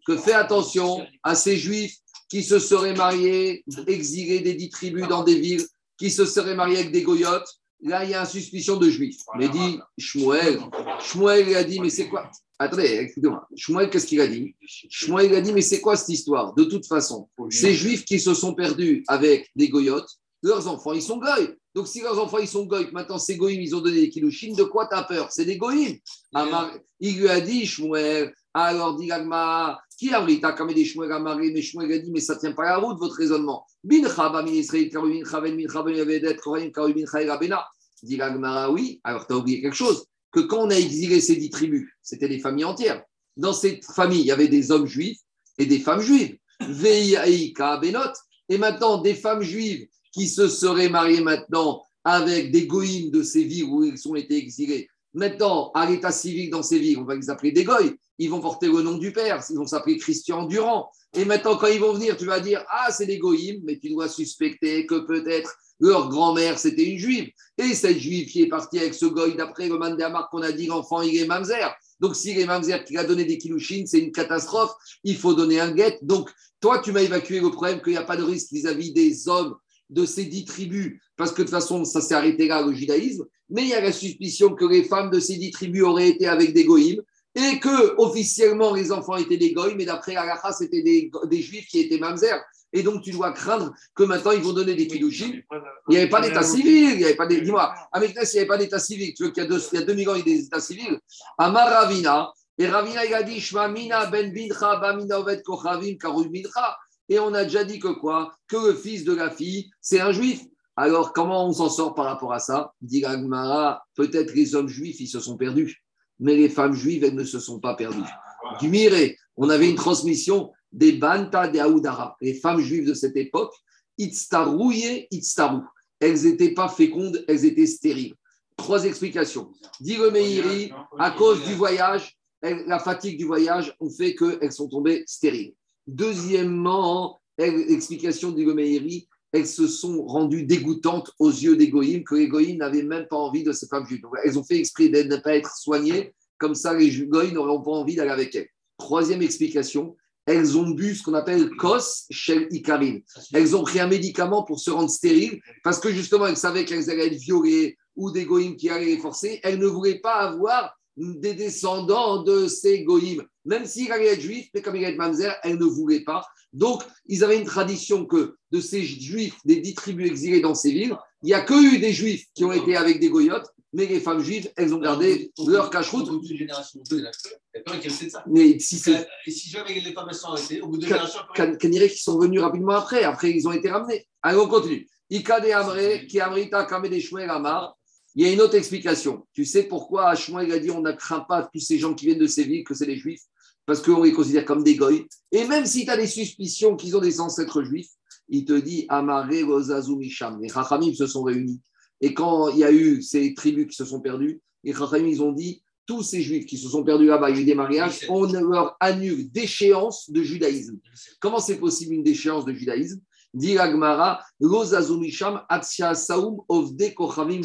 que fais attention à ces juifs qui se seraient mariés, exilés des dix tribus dans des villes, qui se seraient mariés avec des goyotes. Là, il y a une suspicion de juifs. Mais dit Shmuel, Shmuel a dit, mais c'est quoi? Attendez, excusez-moi. Shmuel, qu'est-ce qu'il a dit? Shmuel a dit, mais c'est quoi cette histoire? De toute façon, ces juifs qui se sont perdus avec des goyotes, leurs enfants, ils sont goy. Donc, si leurs enfants, ils sont goy, maintenant ces goyim, ils ont donné des kilouchines, de quoi tu as peur? C'est des goyim. Il lui a dit, Shmuel, alors dit Gagma, qui a dit comme des Shmuel à Marie, mais Shmuel a dit, mais ça ne tient pas la route, votre raisonnement. Bin Chaba, min Israël, Karumin, Chaven, Min Chaven, Yavedet, Koraim, Karumin, Chayrabena. Dit Gagmara, oui, alors tu as oublié quelque chose, que quand on a exilé ces dix tribus, c'était des familles entières. Dans cette famille, il y avait des hommes juifs et des femmes juives. Veïaïka, Benot. Et maintenant, des femmes juives qui se seraient mariées maintenant avec des goïms de ces villes où ils ont été exilés. Maintenant, à l'état civil dans ces villes, on va les appeler des goïs ils vont porter le nom du père, ils vont s'appeler Christian Durand. Et maintenant, quand ils vont venir, tu vas dire Ah, c'est des goïms, mais tu dois suspecter que peut-être leur grand-mère, c'était une juive. Et cette juive qui est partie avec ce goï, d'après le Mandéamar qu'on a dit, l'enfant, il est mamzer. Donc, s'il est mamzer qui a donné des kilouchines, c'est une catastrophe. Il faut donner un guet. Donc, toi, tu m'as évacué le problème qu'il n'y a pas de risque vis-à-vis des hommes de ces dix tribus, parce que de toute façon, ça s'est arrêté là, le judaïsme. Mais il y a la suspicion que les femmes de ces dix tribus auraient été avec des goïms et que officiellement les enfants étaient des goïs, mais d'après la c'était des, des, juifs qui étaient mamzer. Et donc, tu dois craindre que maintenant, ils vont donner des kilouchim. Il n'y avait pas d'état civil. Il n'y avait pas Dis-moi, à Meknes, il n'y avait pas d'état civil. Tu veux qu'il y a, deux, il y a 2000 ans, il y a des états civils. À Maravina, et Ravina, il a dit Shmamina ben bincha, bamina ovet kochavim, karul bincha. Et on a déjà dit que quoi? Que le fils de la fille, c'est un juif. Alors, comment on s'en sort par rapport à ça? Dit peut-être les hommes juifs, ils se sont perdus mais les femmes juives, elles ne se sont pas perdues. Du Miré, on avait une transmission des Banta de Aoudara, les femmes juives de cette époque, Itztarouye, Itztarou. Elles n'étaient pas fécondes, elles étaient stériles. Trois explications. Dit Meiri, à cause du voyage, la fatigue du voyage ont fait qu'elles sont tombées stériles. Deuxièmement, l'explication dit Meiri, elles se sont rendues dégoûtantes aux yeux des que les goïms n'avaient même pas envie de ces femmes juives. elles ont fait exprès de ne pas être soignées, comme ça les goïms n'auront pas envie d'aller avec elles. Troisième explication, elles ont bu ce qu'on appelle kos shel ikarine. Elles ont pris un médicament pour se rendre stériles, parce que justement, elles savaient qu'elles allaient être violées ou des goïms qui allaient les forcer. Elles ne voulaient pas avoir des descendants de ces goïms. Même s'ils allaient être juifs, mais comme il être mamzer, elles ne voulaient pas. Donc, ils avaient une tradition que de ces juifs, des dix tribus exilées dans ces villes, il n'y a que eu des juifs qui ont été avec des goyotes, mais les femmes juives, elles ont gardé leur cache-route. Mais si c'est.
Et si jamais les femmes sont arrêtées, au bout de
générations. Caniré qui sont venus rapidement après. Après, ils ont été ramenés. Allez, on continue. Ikade Amre, qui Amrita Kame des Amar. Il y a une autre explication. Tu sais pourquoi Shmuel a dit on ne craint pas tous ces gens qui viennent de ces villes que c'est les juifs? Parce qu'on les considère comme des goy. Et même si tu as des suspicions qu'ils ont des ancêtres juifs, il te dit Amare Misham. Les Chachamim se sont réunis. Et quand il y a eu ces tribus qui se sont perdues, les Chachamim, ils ont dit tous ces juifs qui se sont perdus là-bas, il y a eu des mariages, on leur annule d'échéance de judaïsme. Comment c'est possible une déchéance de judaïsme? Dit Agmara, Misham Saum Ovde Kochavim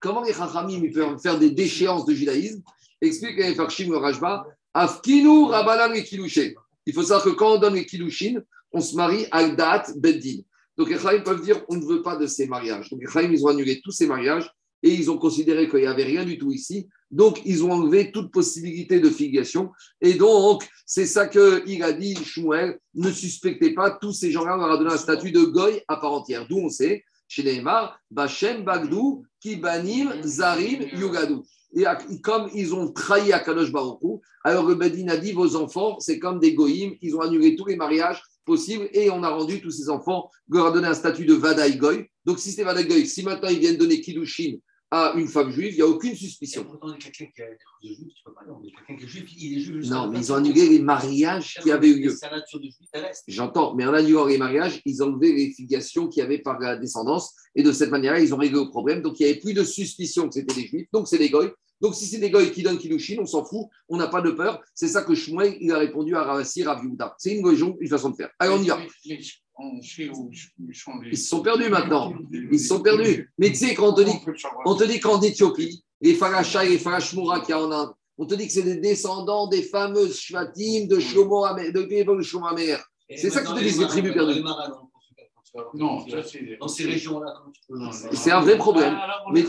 Comment les Chachamim peuvent faire des déchéances de judaïsme? Explique les Farshim Rajba Afkinu Rabanan et Il faut savoir que quand on donne les Kilushin, on se marie à date Beddin. Donc les Chaim peuvent dire on ne veut pas de ces mariages. Donc les Chaim, ils ont annulé tous ces mariages et ils ont considéré qu'il n'y avait rien du tout ici. Donc ils ont enlevé toute possibilité de filiation. Et donc c'est ça qu'il a dit Shmuel ne suspectez pas, tous ces gens-là, on leur a donné un statut de goy à part entière. D'où on sait, chez Neymar, Bachem Bagdou, Kibanim, Zarim, Yugadou et comme ils ont trahi Akadosh Baruchou, alors le Bedin a dit vos enfants, c'est comme des goïms, ils ont annulé tous les mariages possible et on a rendu tous ces enfants, leur a donné un statut de Vadaï Goy. Donc si c'est Vadaï Goy, si maintenant ils viennent donner Kiddushin à une femme juive, il n'y a aucune suspicion. Non, mais ils ont annulé les mariages qui avaient eu lieu. J'entends, mais en annulant les mariages, ils ont enlevé les filiations qu'il y avait par la descendance et de cette manière-là, ils ont réglé le problème. Donc il n'y avait plus de suspicion que c'était des juifs, donc c'est des goy. Donc si c'est des goy qui donnent Kiddushin, on s'en fout, on n'a pas de peur. C'est ça que Shmuel, il a répondu à Ravassi Raviouda. C'est une, une façon de faire. Allez, on y va. Ils se sont perdus maintenant. Ils se sont perdus. Mais tu sais, quand on te dit, on te dit qu'en Éthiopie, les Farashai et les Farashmura qu'il y a en Inde, on te dit que c'est des descendants des fameuses Shvatim de Shlomo de Shlomo Amer. C'est ça que tu te dis, les tribus perdues.
Non, dans ces régions-là,
C'est un vrai problème. mais...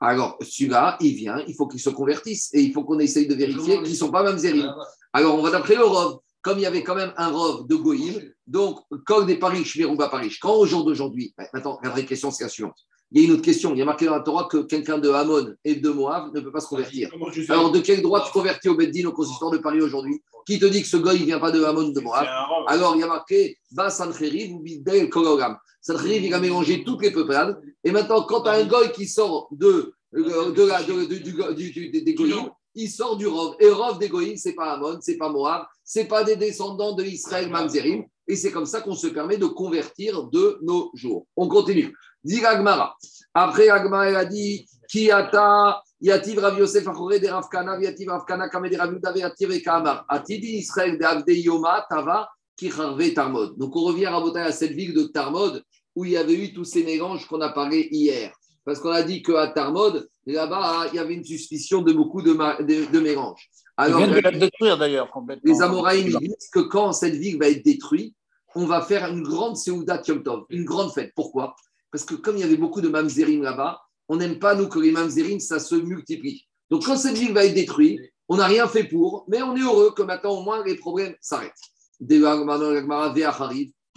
Alors, celui-là, il vient, il faut qu'il se convertisse et il faut qu'on essaye de vérifier qu'ils ne sont pas mamzerim. Alors, on va d'après le Rov. Comme il y avait quand même un Rov de Goïm, donc, comme des Paris, je pas Paris. Quand au jour d'aujourd'hui, maintenant, la vraie question, c'est la suivante. Il y a une autre question. Il y a marqué dans la Torah que quelqu'un de Hamon et de Moab ne peut pas se convertir. Alors, de quel droit tu convertis au Beddin, au consistoire de Paris aujourd'hui? Qui te dit que ce gars, il ne vient pas de Hamon ou de Moab Alors, il y a marqué Bas Sancheriv ou Bidel Kologam. Sancheriv, il a mélangé toutes les peuplades. Et maintenant, quand tu as un goy qui sort de, de, la, des Goyim, il sort du Rov. Et Rov des Goyim, ce n'est pas Hamon, ce n'est pas Moab, ce n'est pas des descendants de Israël Mamzerim. Et c'est comme ça qu'on se permet de convertir de nos jours. On continue. Dit Agmara. Après, Agmara a dit Kiata, Yativ Rav Yosef Achore de Rav Kana, Yativ Rav Kana, Rav Yudav Yativ et Kamar. Atidi Israël de Avde Yoma, Tava, Kicharve Tarmod. Donc on revient à cette ville de Tarmod où il y avait eu tous ces mélanges qu'on a parlé hier. Parce qu'on a dit qu'à Tarmod, là-bas, il y avait une suspicion de beaucoup de, de, de mélanges.
Alors, Ils viennent de la détruire d'ailleurs complètement.
Les Amoraïm disent que quand cette ville va être détruite, on va faire une grande Seuda Yom Tov, une grande fête. Pourquoi Parce que comme il y avait beaucoup de mamzerim là-bas, on n'aime pas, nous, que les mamzerim, ça se multiplie. Donc quand cette ville va être détruite, on n'a rien fait pour, mais on est heureux que maintenant, au moins, les problèmes s'arrêtent.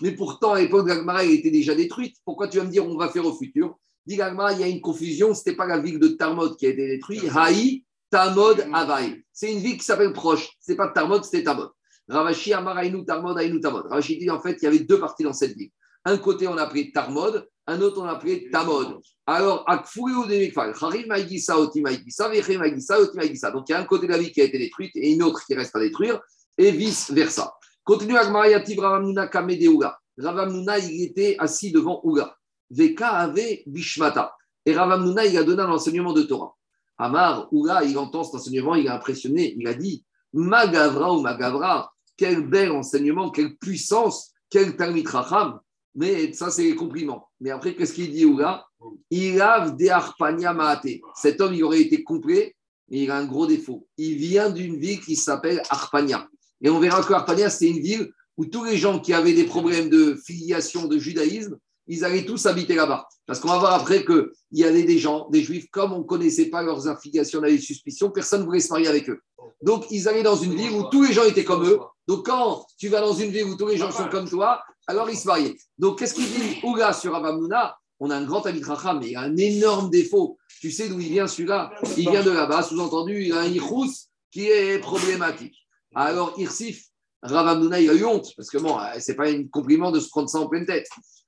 Mais pourtant, à l'époque, l'Agmara, était déjà détruite. Pourquoi tu vas me dire on va faire au futur Dit il y a une confusion, ce n'était pas la ville de Tarmod qui a été détruite, Haï, Tamod, Havaï. C'est une ville qui s'appelle proche. Ce n'est pas Tarmod, c'était Tamod. Ravashi Amarainu Tarmod Ainu Tamod. Ravashi dit en fait, il y avait deux parties dans cette ville. Un côté, on appelait Tarmod, un autre, on appelait Tamod. Alors, Akfuriou de Mikfal, Harim Oti Vechem Oti. Donc, il y a un côté de la ville qui a été détruite et une autre qui reste à détruire, et vice-versa. Continue Agmariativ Ravamnuna Kamedeuga. Ravamnuna, il était assis devant Ouga. Veka avait Bishmata. Et Ravamnuna, il a donné un enseignement de Torah. Amar, Ouga, il entend cet enseignement, il a impressionné, il a dit Magavra ou Magavra, quel bel enseignement, quelle puissance, quel Talmid Racham. Mais ça, c'est les compliments. Mais après, qu'est-ce qu'il dit, Ouga Il a de Arpania Maate. Cet homme, il aurait été complet, mais il a un gros défaut. Il vient d'une ville qui s'appelle Arpania. Et on verra que Arpania, c'est une ville où tous les gens qui avaient des problèmes de filiation de judaïsme, ils allaient tous habiter là-bas. Parce qu'on va voir après qu'il y avait des gens, des juifs, comme on ne connaissait pas leurs affiliations, on avait des suspicions, personne ne voulait se marier avec eux. Donc, ils allaient dans une ville où tous les gens étaient comme eux. Donc, quand tu vas dans une ville où tous les gens sont comme toi, alors ils se mariaient. Donc, qu'est-ce qu'il dit Ouga sur Abamnouna On a un grand Amit mais il a un énorme défaut. Tu sais d'où il vient celui-là? Il vient de là-bas, sous-entendu, il a un Irous qui est problématique. Alors, Irsif, Ravamnouna, il a eu honte, parce que bon, ce n'est pas un compliment de se prendre ça en pleine tête.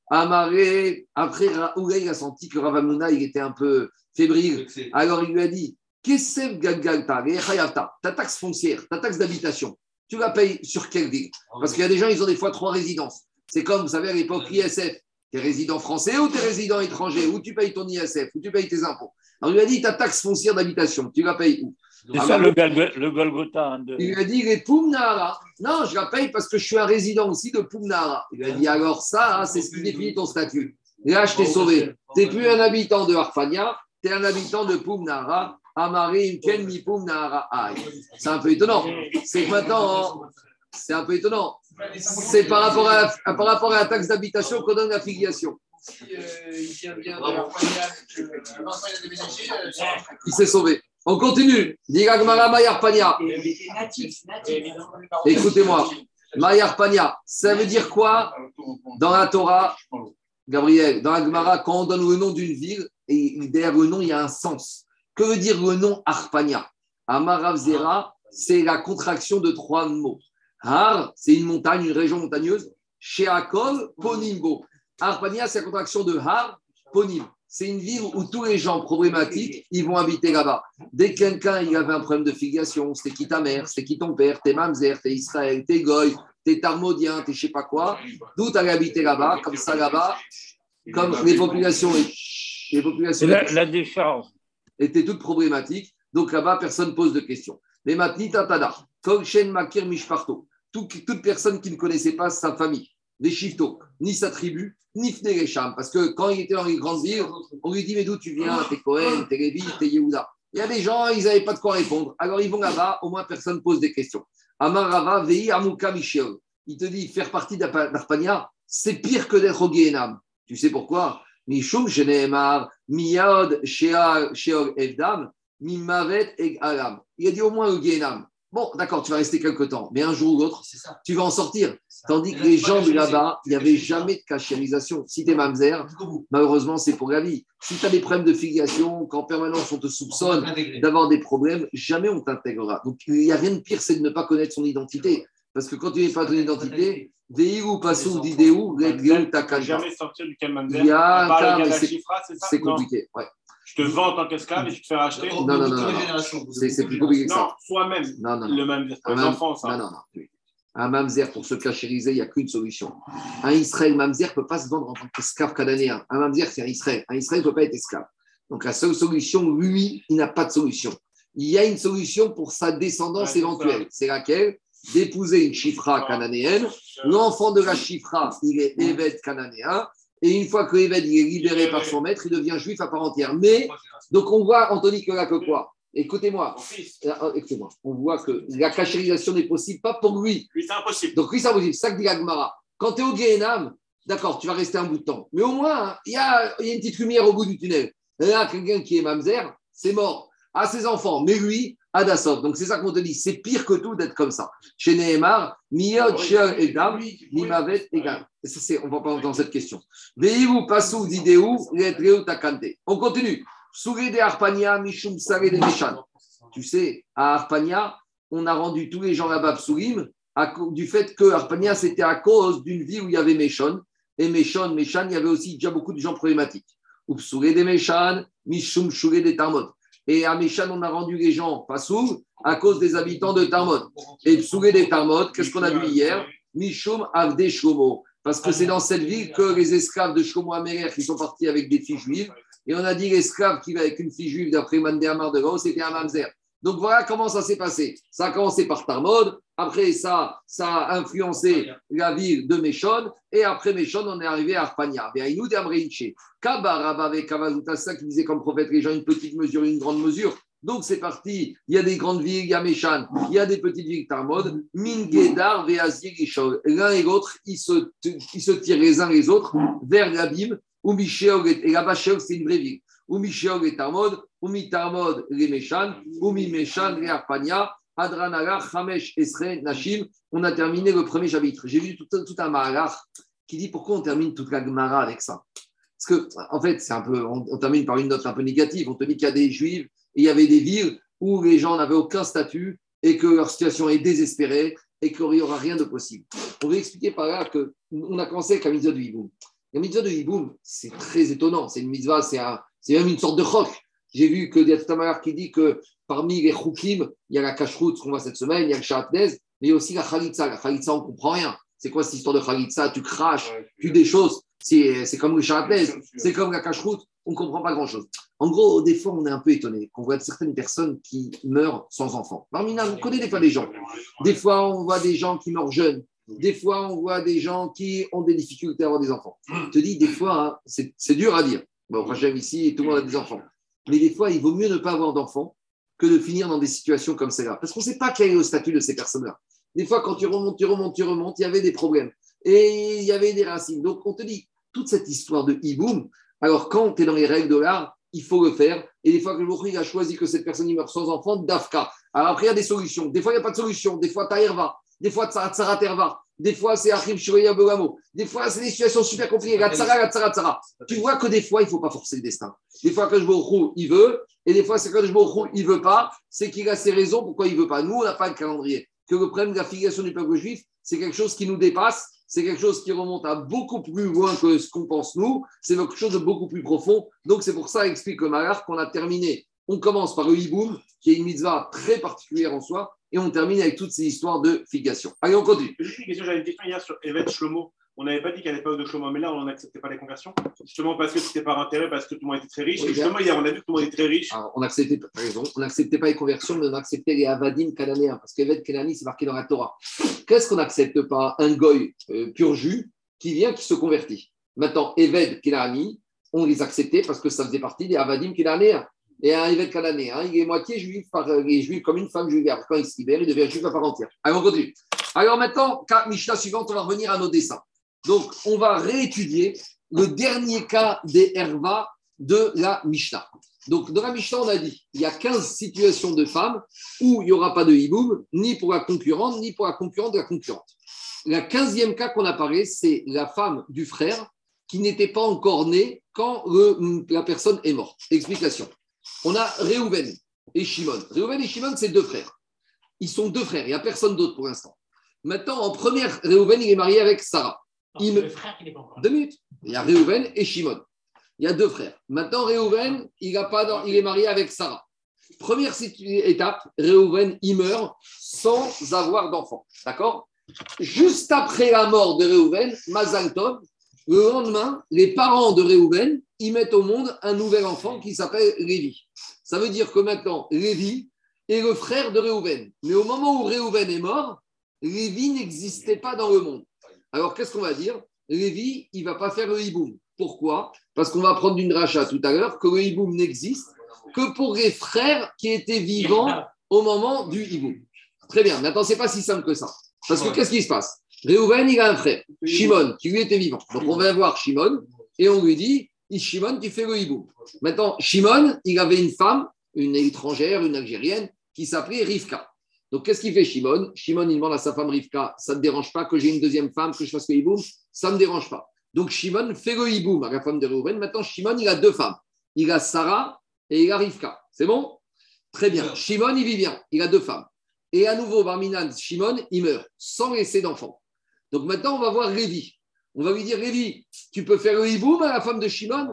Amaré, après, Ouga, il a senti que Ravamnouna, il était un peu fébrile. Alors, il lui a dit ta taxe foncière, ta taxe d'habitation, tu la payes sur quelle ville? Parce qu'il y a des gens, ils ont des fois trois résidences. C'est comme, vous savez, à l'époque, ISF. Tu es résident français ou tu es résident étranger? Ou tu payes ton ISF Ou tu payes tes impôts? Alors, il lui a dit ta taxe foncière d'habitation, tu la payes où?
C'est ça le, Golgotha. Hein,
il lui a dit les Pumnara. Non, je la paye parce que je suis un résident aussi de Pumnara. Il lui a dit alors ça, hein, c'est ce qui définit ton statut. Et là, je t'ai sauvé. Tu n'es plus un habitant de Harfania, tu es un habitant de Pumnara. C'est un peu étonnant. C'est que maintenant, c'est un peu étonnant. C'est par rapport à, par rapport à la taxe d'habitation qu'on donne la filiation. il s'est sauvé. On continue. Écoutez-moi. Mayar Pania, ça veut dire quoi dans la Torah, Gabriel, dans la Gemara, quand on donne le nom d'une ville, et derrière le nom, il y a un sens. Que veut dire le nom Arpania Amaravzera, c'est la contraction de trois mots. Har, c'est une montagne, une région montagneuse. Sheakol, Ponimbo. Arpania, c'est la contraction de Har, Ponim. C'est une ville où tous les gens problématiques, ils vont habiter là-bas. Dès que quelqu'un il avait un problème de filiation, c'était qui ta mère, c'était qui ton père, t'es Mamzer, t'es Israël, t'es Goy, t'es Tarmodien, t'es je sais pas quoi, d'où tu allais habiter là-bas, comme ça là-bas, comme les populations, les populations
la, la décharge
étaient toutes problématiques. Donc là-bas, personne ne pose de questions. Mais maintenant, Tatada, Kolchen Makir Mishparto, toute personne qui ne connaissait pas sa famille, des Shifto, ni sa tribu, ni Fneresham. Parce que quand il était dans les grandes villes, on lui dit Mais d'où tu viens? T'es Cohen, t'es Lévi, t'es Yehuda. Il y a des gens, ils n'avaient pas de quoi répondre. Alors ils vont là-bas, au moins personne ne pose des questions. Amarava, Vei, Michel. Il te dit Faire partie d'Arpania, c'est pire que d'être au Guéhenam. Tu sais pourquoi? Mishum Miyad, Sheol, Evdam, Mimavet, Eg Alam. Il a dit au moins au Guéhenam. Bon, d'accord, tu vas rester quelque temps, mais un jour ou l'autre, tu vas en sortir. Tandis que les gens de là-bas, il n'y avait jamais de cachérisation. Si tu es mamzer, malheureusement, c'est pour la vie. Si tu as des problèmes de filiation, qu'en permanence on te soupçonne d'avoir des problèmes, jamais on t'intégrera. Donc il n'y a rien de pire, c'est de ne pas connaître son identité. Parce que quand tu n'es pas ton identité, Veiru Passou Dideu,
Jamais sortir du Kalmanzer.
C'est compliqué. Ouais
je te vends en tant qu'esclave et je te fais racheter.
Non, non, non, c'est plus compliqué que ça.
Non, soi-même, le mamzer, pour les enfants, ça.
Non, non, non. Un mamzer, pour se cachériser, il n'y a qu'une solution. Un Israël mamzer ne peut pas se vendre en tant qu'esclave cananéen. Un mamzer, c'est un Israël. Un Israël ne peut pas être esclave. Donc la seule solution, lui, il n'a pas de solution. Il y a une solution pour sa descendance éventuelle. C'est laquelle? D'épouser une chifra cananéenne. L'enfant de la chifra, il est évêque cananéen. Et une fois que est libéré par son maître, il devient juif à part entière. Mais, donc on voit, Anthony, que là, que quoi? Écoutez-moi, euh, euh, écoutez-moi, on voit que la cachérisation n'est possible pas pour lui.
Lui, c'est impossible.
Donc, lui, c'est impossible. Ça que dit Agmara. Quand tu es au Guéhenam, d'accord, tu vas rester un bout de temps. Mais au moins, il y, a, y a une petite lumière au bout du tunnel. Là, quelqu'un qui est mamzer, c'est mort. À ses enfants. Mais lui, Adassov. Donc c'est ça qu'on te dit, c'est pire que tout d'être comme ça. Chez Nehemar, Miyod, Shir, Edam, Nimavet, Egal. On va pas dans cette question. Veivu, Passou, Dideu, Letreu, Takante. On continue. Souré de Arpania, Mishum, Sare de Meshan. Tu sais, à Arpania, on a rendu tous les gens là-bas psurim du fait que Arpania, c'était à cause d'une ville où il y avait Meshon. Et Meshon, Meshan, il y avait aussi déjà beaucoup de gens problématiques. Upsure de Meshan, Mishum, Shure de Tarmot. Et à Méchan, on a rendu les gens pas sourds à cause des habitants de Tarmod. Et Psougé des Tarmod, qu'est-ce qu'on a vu hier? Mishum Avde Shlomo. Parce que c'est dans cette ville que les esclaves de Shlomo Améler qui sont partis avec des filles juives. Et on a dit l'esclave qui va avec une fille juive d'après Mandéamar de Gauss, c'était un Mamzer. Donc voilà comment ça s'est passé. Ça a commencé par Tarmod, après ça, ça a influencé la ville de Méchon, et après Méchon, on est arrivé à Arpania. ça qui disait comme prophète les gens une petite mesure, une grande mesure. Donc c'est parti, il y a des grandes villes, il y a Méchan, il y a des petites villes Tarmod, Mingedar, Veazir, L'un et l'autre, ils se, ils se tirent les uns les autres vers l'abîme, où Michel, et là-bas, c'est une vraie ville. Et Hamesh, Esre, Nashim. On a terminé le premier chapitre. J'ai vu tout, un Mahalar qui dit pourquoi on termine toute la Gemara avec ça. Parce que, en fait, c'est un peu, on, termine par une note un peu négative. On te dit qu'il y a des juifs et il y avait des villes où les gens n'avaient aucun statut et que leur situation est désespérée et qu'il n'y aura rien de possible. On veut expliquer par là qu'on a commencé avec la mitzvah de Hiboum. La mitzvah de Hiboum, c'est très étonnant. C'est une mitzvah, c'est même une sorte de roc. J'ai vu que Mahalar qui dit que parmi les choukim, il y a la cacheroute qu'on voit cette semaine, il y a le chatnez, mais il y a aussi la khalitsa. La khalitsa, on ne comprend rien. C'est quoi cette histoire de khalitsa? Tu craches, tu des choses. C'est comme le chatnez, c'est comme la cacheroute, on ne comprend pas grand-chose. En gros, des fois, on est un peu étonné qu'on voit certaines personnes qui meurent sans enfants. Marmina, on connaît des fois des gens. Des fois, on voit des gens qui meurent jeunes. Des fois, on voit des gens qui ont des difficultés à avoir des enfants. Je te dis, des fois, hein, c'est dur à dire. Bon, j'aime ici, tout le monde a des enfants. Mais des fois, il vaut mieux ne pas avoir d'enfants que de finir dans des situations comme celle-là. Parce qu'on ne sait pas quel est le statut de ces personnes-là. Des fois, quand tu remontes, tu remontes, tu remontes, il y avait des problèmes. Et il y avait des racines. Donc, on te dit, toute cette histoire de hiboum, alors quand tu es dans les règles de l'art, il faut le faire. Et des fois que le a choisi que cette personne meurt sans enfant, d'Afka. Alors après, il y a des solutions. Des fois, il n'y a pas de solution. Des fois, Taïrva. Des fois, Tsara Terva. Des fois, c'est Achim Shuraya Begamo. Des fois, c'est des situations super compliquées. La tsara, la tsara, tsara. Tu vois que des fois, il ne faut pas forcer le destin. Des fois, quand je me il veut. Et des fois, c'est quand je me il ne veut pas. C'est qu'il a ses raisons pourquoi il ne veut pas. Nous, on n'a pas le calendrier. que le problème de la filiation du peuple juif, c'est quelque chose qui nous dépasse, c'est quelque chose qui remonte à beaucoup plus loin que ce qu'on pense nous, c'est quelque chose de beaucoup plus profond. Donc c'est pour ça, explique le Malar, qu'on a terminé. On commence par le hiboum, qui est une mitzvah très particulière en soi, et on termine avec toutes ces histoires de filiation. Allez, on continue.
Juste une question, j'avais une question hier sur Evet Shlomo on n'avait pas dit qu'à l'époque de Shlomo là, on n'acceptait pas les conversions Justement parce que c'était par intérêt, parce que tout le monde était très riche. et justement, hier, on a vu que tout le monde était très riche.
on n'acceptait on pas les conversions, mais on acceptait les Avadim cananéens, parce qu'Eved Kenani, c'est marqué dans la Torah. Qu'est-ce qu'on n'accepte pas? Un goy euh, pur jus qui vient, qui se convertit. Maintenant, Eved Kenani, on les acceptait parce que ça faisait partie des Avadim cananéens. Et cananéen, il est moitié juif, par, juif comme une femme juive. Quand il se libère, il devient juif à part entière. Alors, on continue. Alors maintenant, Mishnah suivante, on va revenir à nos dessins. Donc, on va réétudier le dernier cas des Herva de la Mishnah. Donc, dans la Mishnah, on a dit il y a 15 situations de femmes où il n'y aura pas de hiboum, ni pour la concurrente, ni pour la concurrente de la concurrente. La 15e cas qu'on apparaît, c'est la femme du frère qui n'était pas encore née quand la personne est morte. Explication. On a Réhouven et Shimon. Réhouven et Shimon, c'est deux frères. Ils sont deux frères, il n'y a personne d'autre pour l'instant. Maintenant, en première, Réhouven, il est marié avec Sarah. Il me... Deux minutes. Il y a Réhouven et Shimon. Il y a deux frères. Maintenant, Réhouven, il, pas il est marié avec Sarah. Première étape, Réhouven, il meurt sans avoir d'enfant. D'accord? Juste après la mort de Réhouven, Mazal le lendemain, les parents de Réhouven, ils mettent au monde un nouvel enfant qui s'appelle Lévi. Ça veut dire que maintenant, Lévi est le frère de Réhouven. Mais au moment où Réhouven est mort, Lévi n'existait pas dans le monde. Alors, qu'est-ce qu'on va dire? Lévi, il ne va pas faire le hiboum. Pourquoi? Parce qu'on va prendre une rachat tout à l'heure que le hiboum n'existe que pour les frères qui étaient vivants au moment du hiboum. Très bien. Maintenant, ce n'est pas si simple que ça. Parce que qu'est-ce qui se passe? Réhouven, il a un frère, Shimon, qui lui était vivant. Donc, on va voir Shimon et on lui dit Shimon, tu fais le hiboum. Maintenant, Shimon, il avait une femme, une étrangère, une algérienne, qui s'appelait Rivka. Donc, qu'est-ce qu'il fait Shimon? Shimon, il demande à sa femme Rivka Ça ne te dérange pas que j'ai une deuxième femme, que je fasse le hiboum Ça ne me dérange pas. Donc, Shimon fait le hiboum à la femme de Reuven. Maintenant, Shimon, il a deux femmes. Il a Sarah et il a Rivka. C'est bon? Très bien. Shimon, il vit bien. Il a deux femmes. Et à nouveau, Barminan, Shimon, il meurt sans laisser d'enfant. Donc, maintenant, on va voir Révi. On va lui dire Révi, tu peux faire le hiboum à la femme de Shimon?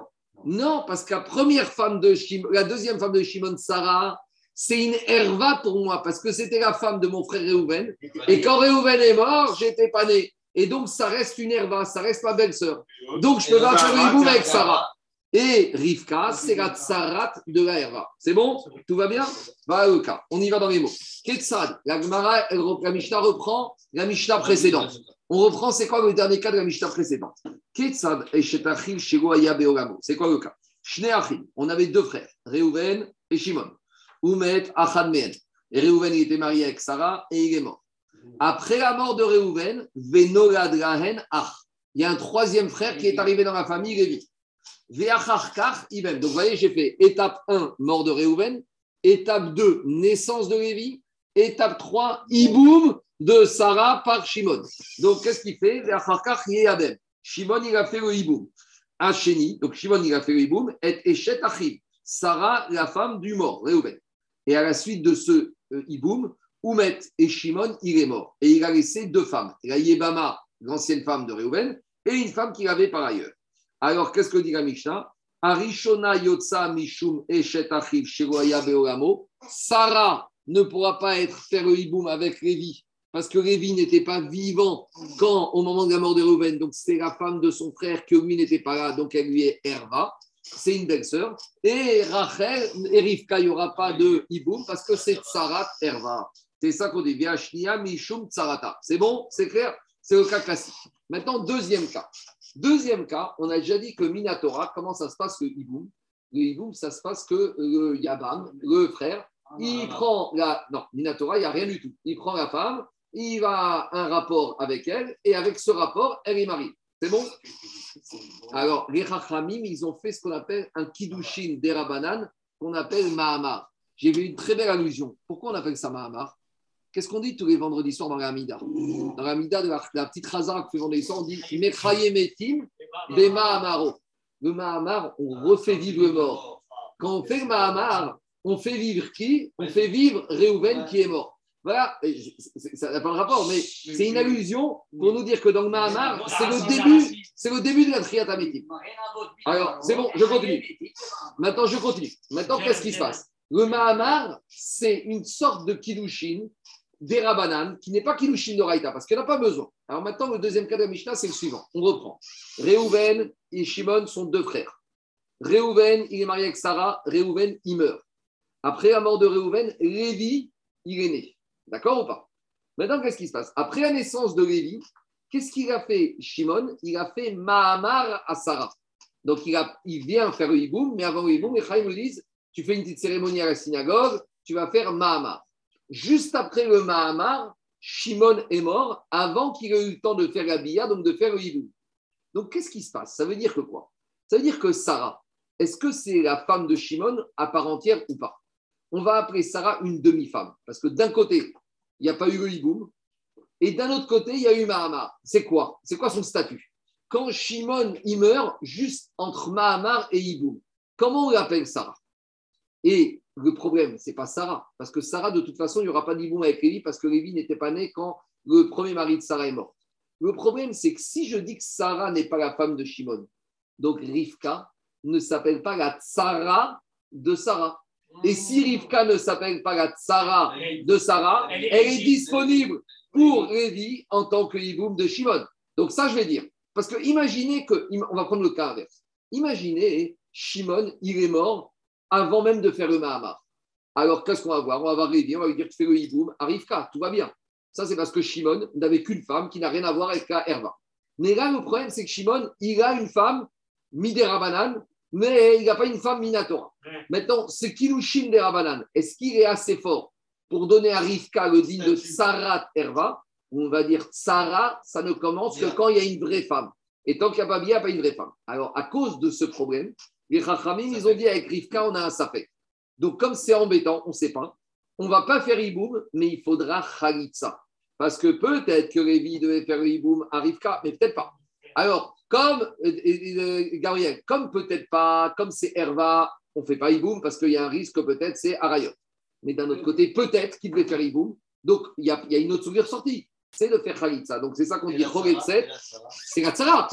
Non, parce que la première femme de Shimon, la deuxième femme de Shimon, Sarah, c'est une herva pour moi parce que c'était la femme de mon frère Réhouven. Et quand Réhouven est mort, j'étais pas né. Et donc, ça reste une herva, ça reste ma belle-sœur. Donc, je peux pas faire une avec Sarah. Et Rivka, c'est la tsarat de la herva. C'est bon? Tout va bien? Voilà le cas. On y va dans les mots. Ketsad, la Gemara, la Mishnah reprend la Mishnah précédente. On reprend, c'est quoi le dernier cas de la Mishnah précédente? C'est quoi le cas? On avait deux frères, Réhouven et Shimon. Oumet Achadmen. Et Réhouven, il était marié avec Sarah et il est mort. Après la mort de Venoladlahen Ach. Il y a un troisième frère qui est arrivé dans la famille, Lévi. Ibem. Donc, vous voyez, j'ai fait étape 1, mort de Réhouven. Étape 2, naissance de Lévi. Étape 3, Iboum de Sarah par Shimon. Donc, qu'est-ce qu'il fait? Shimon, il a fait le donc Shimon, il a fait le Iboum. Et Eshet Achim. Sarah, la femme du mort, Réhouven. Et à la suite de ce euh, Iboum, Oumet et Shimon, il est mort. Et il a laissé deux femmes. La Yébama, l'ancienne femme de Réhouven, et une femme qu'il avait par ailleurs. Alors, qu'est-ce que dit la Mishnah? Arishona Yotza Mishum Eshet Achiv Beoramo. Sarah ne pourra pas être faire le Iboum avec Lévi, parce que Lévi n'était pas vivant quand, au moment de la mort de Réhouven. Donc, c'est la femme de son frère que lui n'était pas là, donc elle lui est Herva c'est une belle-sœur. Et Rachel et Rivka, il n'y aura pas de hiboum parce que c'est Tsarat Herva. C'est ça qu'on dit. Viashnia Mishum Tsarata. C'est bon? C'est clair? C'est le cas classique. Maintenant, deuxième cas. Deuxième cas, on a déjà dit que Minatora, comment ça se passe le hiboum? Le hiboum, ça se passe que le Yabam, le frère, il prend la. Non, Minatora, il n'y a rien du tout. Il prend la femme, il à un rapport avec elle, et avec ce rapport, elle est mariée. C'est bon? Alors, les Rachamim, ils ont fait ce qu'on appelle un Kiddushin d'Erabanan, qu'on appelle Mahamar. J'ai vu une très belle allusion. Pourquoi on appelle ça Mahamar? Qu'est-ce qu'on dit tous les vendredis soirs dans la Hamida Dans la Hamida de la, petite Razak, tous les vendredis soirs, on dit Metim des Mahamaro. Le Mahamar, on refait vivre le mort. Quand on fait le Mahamar, on fait vivre qui? On fait vivre Réhouven qui est mort. Voilà, ça n'a pas de rapport, mais c'est une allusion pour nous dire que dans le Mahamar, c'est le début, c'est le début de la triatamétique. Alors, c'est bon, je continue. Maintenant, je continue. Maintenant, qu'est-ce qui se passe? Le Mahamar, c'est une sorte de Kiddushin des Rabanan, qui n'est pas Kiddushin de Raïta, parce qu'il n'a pas besoin. Alors maintenant, le deuxième cas de la Mishnah, c'est le suivant. On reprend. Réhouven et Shimon sont deux frères. Réhouven, il est marié avec Sarah. Réhouven, il meurt. Après la mort de Réhouven, Lévi, il est né. D'accord ou pas? Maintenant, qu'est-ce qui se passe? Après la naissance de Lévi, qu'est-ce qu'il a fait Shimon? Il a fait Mahamar à Sarah. Donc, il, vient faire le hiboum, mais avant le hiboum, les lui disent Tu fais une petite cérémonie à la synagogue, tu vas faire Mahamar. Juste après le Mahamar, Shimon est mort avant qu'il ait eu le temps de faire la bia, donc de faire le hiboum. Donc, qu'est-ce qui se passe? Ça veut dire que quoi? Ça veut dire que Sarah, est-ce que c'est la femme de Shimon à part entière ou pas? On va appeler Sarah une demi-femme. Parce que d'un côté, il n'y a pas eu le hiboum, et d'un autre côté, il y a eu Mahamar. C'est quoi? C'est quoi son statut? Quand Shimon y meurt, juste entre Mahamar et Hiboum, comment on l'appelle Sarah? Et le problème, c'est pas Sarah, parce que Sarah, de toute façon, il n'y aura pas d'Hiboum avec Lévi, parce que Lévi n'était pas né quand le premier mari de Sarah est mort. Le problème, c'est que si je dis que Sarah n'est pas la femme de Shimon, donc Rivka, ne s'appelle pas la tsara de Sarah. Et si Rivka ne s'appelle pas la tsara de Sarah, elle est disponible pour Lévi en tant que hiboum de Shimon. Donc ça, je vais dire. Parce que imaginez que, on va prendre le cas inverse. Imaginez, Shimon, il est mort avant même de faire le Mahamar. Alors qu'est-ce qu'on va voir? On va voir Lévi, on va lui dire tu fais le hiboum à Rivka, tout va bien. Ça, c'est parce que Shimon n'avait qu'une femme qui n'a rien à voir avec la Herva. Mais là, le problème, c'est que Shimon, il a une femme, Midera Banane, mais il n'a pas une femme Minatora. Maintenant, ce Kilushin des Rabanan, est-ce qu'il est assez fort pour donner à Rivka le digne de Sarat Herva On va dire Sarah, ça ne commence que quand il y a une vraie femme. Et tant qu'il n'y a pas bien, il n'y a pas une vraie femme. Alors, à cause de ce problème, les Rachamim, ils ont dit avec Rivka, on a un sapé. Donc, comme c'est embêtant, on ne sait pas, on ne va pas faire Iboum, mais il faudra Khalitsa. Parce que peut-être que Révi devait faire Iboum à Rivka, mais peut-être pas. Alors, comme, euh, euh, Gabriel, comme peut-être pas, comme c'est Herva, on ne fait pas Iboum parce qu'il y a un risque peut-être c'est Arayot. Mais d'un autre côté, peut-être qu'il devait faire Iboum. Donc, il y a, une autre sourire sortie, c'est de faire Khalitsa. Donc, c'est ça qu'on dit Choretset. C'est la Tzara.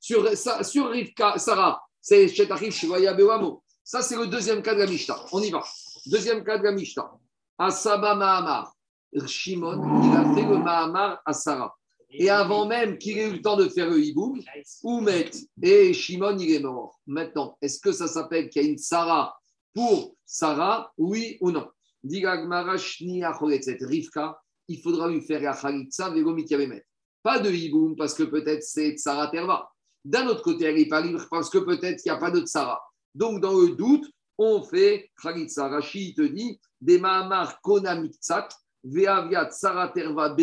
Sur, sur Rivka, Sarah, c'est Shetachim Shivaya Bewamo. Ça, c'est le deuxième cas de la Mishnah. On y va. Deuxième cas de la Mishnah. Asaba Mahamar. Shimon, il a fait le Mahamar à Sarah. Et avant même qu'il ait eu le temps de faire le hiboum, Oumet et Shimon, il est mort. Maintenant, est-ce que ça s'appelle qu'il y a une Sarah pour Sarah, oui ou non? Rivka, il faudra lui faire la Khalitsa Pas de hiboum parce que peut-être c'est Sarah Terva. D'un autre côté, elle n'est pas libre parce que peut-être qu'il n'y a pas de Sarah. Donc, dans le doute, on fait Khalitsa. Rachid te dit des Mahamar Konamitzat Veaviat Saraterva.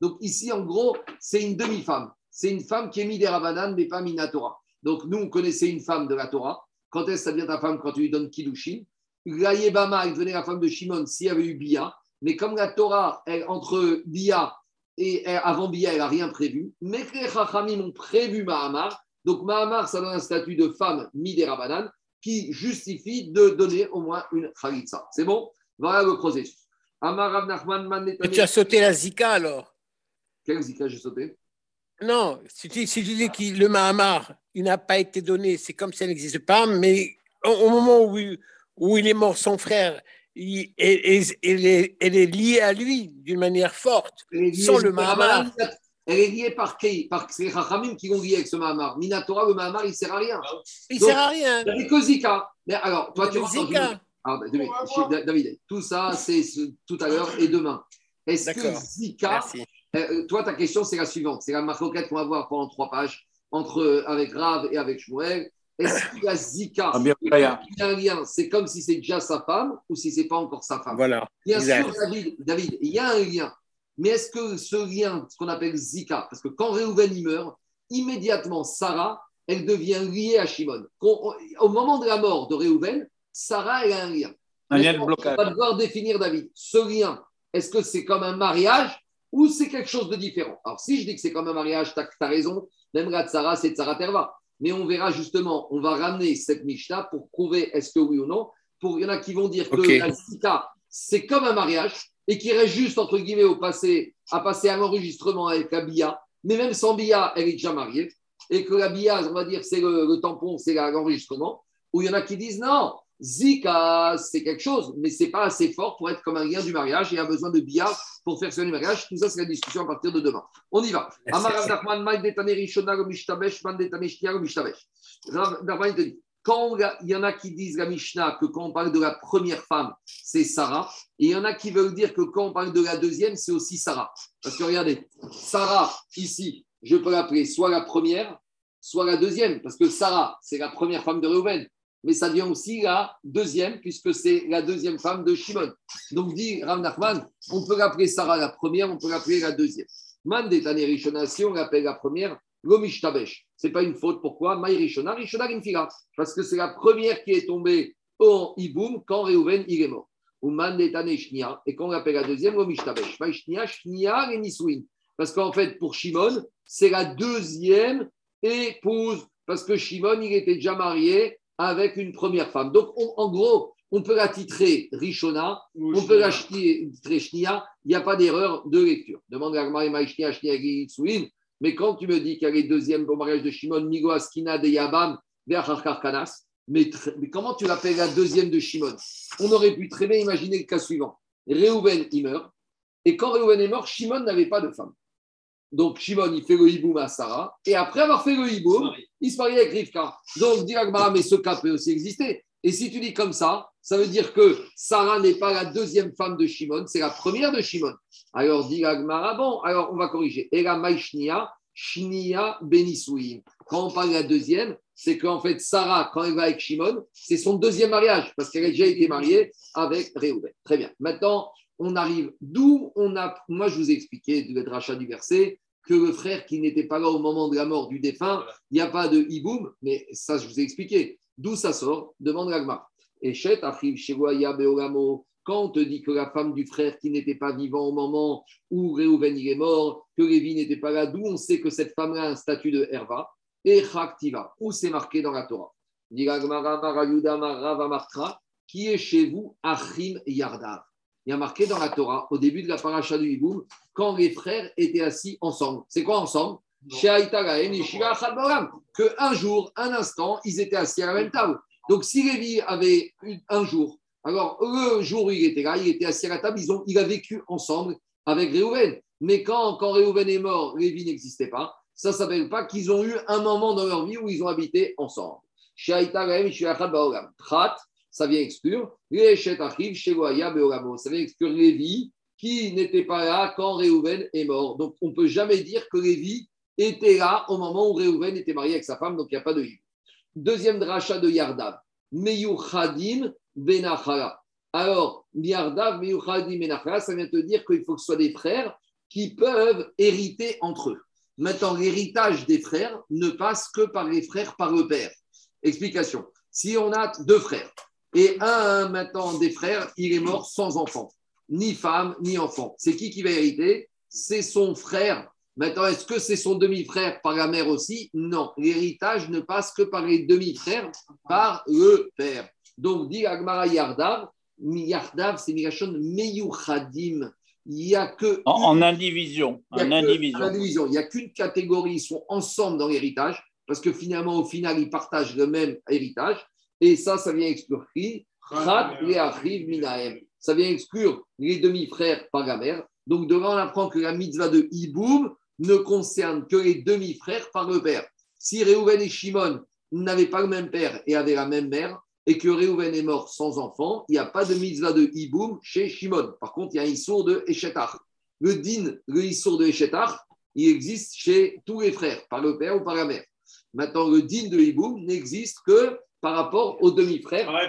Donc ici, en gros, c'est une demi-femme. C'est une femme qui est Miderabanan, mais pas Minatora. Donc nous, on connaissait une femme de la Torah. Quand est-ce que ça devient ta femme quand tu lui donnes Kiddushin? Yebama, elle devenait la femme de Shimon s'il y avait eu Bia. Mais comme la Torah, entre Bia et avant Bia, elle n'a rien prévu. Mais les Chachamim ont prévu Mahamar. Donc Mahamar, ça donne un statut de femme Miderabanan qui justifie de donner au moins une khalitsa. C'est bon? Voilà le processus.
Tu as sauté la zika alors
Quelle zika j'ai sauté?
Non, si tu, dis que le Mahamar, il n'a pas été donné, c'est comme si elle n'existe pas, mais au, moment où, où, il est mort, son frère, il, elle, est, elle, est, liée à lui d'une manière forte, sans le Mahamar.
Elle est liée par qui Par ces Rachamim qui vont lier avec ce Mahamar. Minatora, le Mahamar, il ne sert à rien.
Il ne sert à rien.
Il n'y a que Zika. Mais alors, toi, tu Zika. Ah, David, David, tout ça, c'est tout à l'heure et demain. Est-ce que Zika. Euh, euh, toi, ta question, c'est la suivante. C'est la marquette qu'on va voir pendant trois pages entre, euh, avec Rav et avec Shmuel. Est-ce qu'il y a Zika
ah, Il y
a un lien? C'est comme si c'est déjà sa femme ou si ce n'est pas encore sa femme?
Voilà.
Bien sûr, David, David, il y a un lien. Mais est-ce que ce lien, ce qu'on appelle Zika, parce que quand Réhouven meurt, immédiatement Sarah, elle devient liée à Shimon. Au moment de la mort de Réhouven, Sarah, elle a un lien.
Un lien de blocage.
On va devoir définir, David, ce lien? Est-ce que c'est comme un mariage ou c'est quelque chose de différent? Alors, si je dis que c'est comme un mariage, tu as, raison. Même là de Sarah, c'est de Sarah Terva. Mais on verra justement, on va ramener cette Mishnah pour prouver est-ce que oui ou non, pour, il y en a qui vont dire que la zika, c'est comme un mariage et qui reste juste, entre guillemets, au passé, à passer un enregistrement avec la BIA, mais même sans BIA, elle est déjà mariée, et que la BIA, on va dire, c'est le, tampon, c'est l'enregistrement, ou il y en a qui disent non, Zika, c'est quelque chose, mais c'est pas assez fort pour être comme un lien du mariage et a besoin de BIA pour faire ce mariage. Tout ça, c'est la discussion à partir de demain. On y va. Quand il y en a qui disent la Mishnah que quand on parle de la première femme, c'est Sarah, et il y en a qui veulent dire que quand on parle de la deuxième, c'est aussi Sarah. Parce que regardez, Sarah, ici, je peux l'appeler soit la première, soit la deuxième, parce que Sarah, c'est la première femme de Reuven, mais ça devient aussi la deuxième, puisque c'est la deuxième femme de Shimon. Donc, dit Rav Nachman, on peut l'appeler Sarah la première, on peut l'appeler la deuxième. Man Rishona, si on l'appelle la première, Ce n'est pas une faute. Pourquoi? Maï Rishona, Rishona Parce que c'est la première qui est tombée au Iboum quand Reuven il est mort. Et quand on l'appelle la deuxième, Lomishtabesh. Maï Shnia, Shnia et Nisouin. Parce qu'en fait, pour Shimon, c'est la deuxième épouse. Parce que Shimon, il était déjà marié avec une première femme. Donc, en gros, on peut la titrer Rishona, on peut la titrer Shnia, il n'y a pas d'erreur de lecture. Demande à Shnia, Shnia, mais quand tu me dis qu'il y a les deuxièmes au mariage de Shimon, Migo, Askina, de Yabam, Karkanas, mais, mais comment tu l'appelles la deuxième de Shimon? On aurait pu très bien imaginer le cas suivant. Réhouven, il meurt, et quand Réhouven est mort, Shimon n'avait pas de femme. Donc Shimon, il fait le hiboum à Sarah, et après avoir fait le hiboum, il se marie avec Rivka. Donc, dit mais ce cas peut aussi exister. Et si tu dis comme ça, ça veut dire que Sarah n'est pas la deuxième femme de Shimon, c'est la première de Shimon. Alors, dit Agmara, bon, alors on va corriger. Et la Maïshnia, Shnia Benisouim. Quand on parle de la deuxième, c'est qu'en fait, Sarah, quand elle va avec Shimon, c'est son deuxième mariage, parce qu'elle a déjà été mariée avec Réhouven. Très bien. Maintenant, on arrive d'où on a. Moi, je vous ai expliqué le rachat du verset que le frère qui n'était pas là au moment de la mort du défunt, il n'y a pas de hiboum, mais ça, je vous ai expliqué. D'où ça sort? Demande Ragma. Et Chet arrive chez Beoramo. Quand on te dit que la femme du frère qui n'était pas vivant au moment où Réhouven est mort, que Lévi n'était pas là, d'où on sait que cette femme-là a un statut de Herva et Chaktiva, où c'est marqué dans la Torah. Qui est chez vous Achim Yardav il y a marqué dans la Torah, au début de la paracha du Hiboum, quand les frères étaient assis ensemble. C'est quoi ensemble? Que un jour, un instant, ils étaient assis à la même table. Donc, si Lévi avait un jour, alors le jour où il était là, il était assis à la table, il a vécu ensemble avec Réhouven. Mais quand, quand Réhouven est mort, Lévi n'existait pas. Ça ne s'appelle pas qu'ils ont eu un moment dans leur vie où ils ont habité ensemble. Prat, ça vient exclure. Ça vient exclure Lévi qui n'était pas là quand Réhouven est mort. Donc, on ne peut jamais dire que Lévi était là au moment où Réhouven était marié avec sa femme, donc il n'y a pas de juif. Deuxième dracha de Yardav, Meyuchadim Benachara. Alors, Yardav, Meyuchadim Benachara, ça vient te dire qu'il faut que ce soit des frères qui peuvent hériter entre eux. Maintenant, l'héritage des frères ne passe que par les frères par le père. Explication. Si on a deux frères et un maintenant des frères, il est mort sans enfant, ni femme, ni enfant, c'est qui qui va hériter? C'est son frère Maintenant, est-ce que c'est son demi-frère par la mère aussi? Non. L'héritage ne passe que par les demi-frères, par le père. Donc, dit Agmara Yardav, Yardav, c'est Migashon Meyuchadim. Il n'y a que.
En, indivision. En
indivision. Il n'y a qu'une catégorie, ils sont ensemble dans l'héritage, parce que finalement, au final, ils partagent le même héritage. Et ça, ça vient exclure qui Ça vient exclure les demi-frères par la mère. Donc, devant on apprend que la mitzvah de Hiboum, ne concerne que les demi-frères par le père. Si Réhouven et Shimon n'avaient pas le même père et avaient la même mère, et que Réhouven est mort sans enfant, il n'y a pas de mitzvah de Hiboum chez Shimon. Par contre, il y a un Issour de Eshetar. Le din, le Issour de Eshetar, il existe chez tous les frères, par le père ou par la mère. Maintenant, le din de Hiboum n'existe que par rapport aux demi-frères,
par,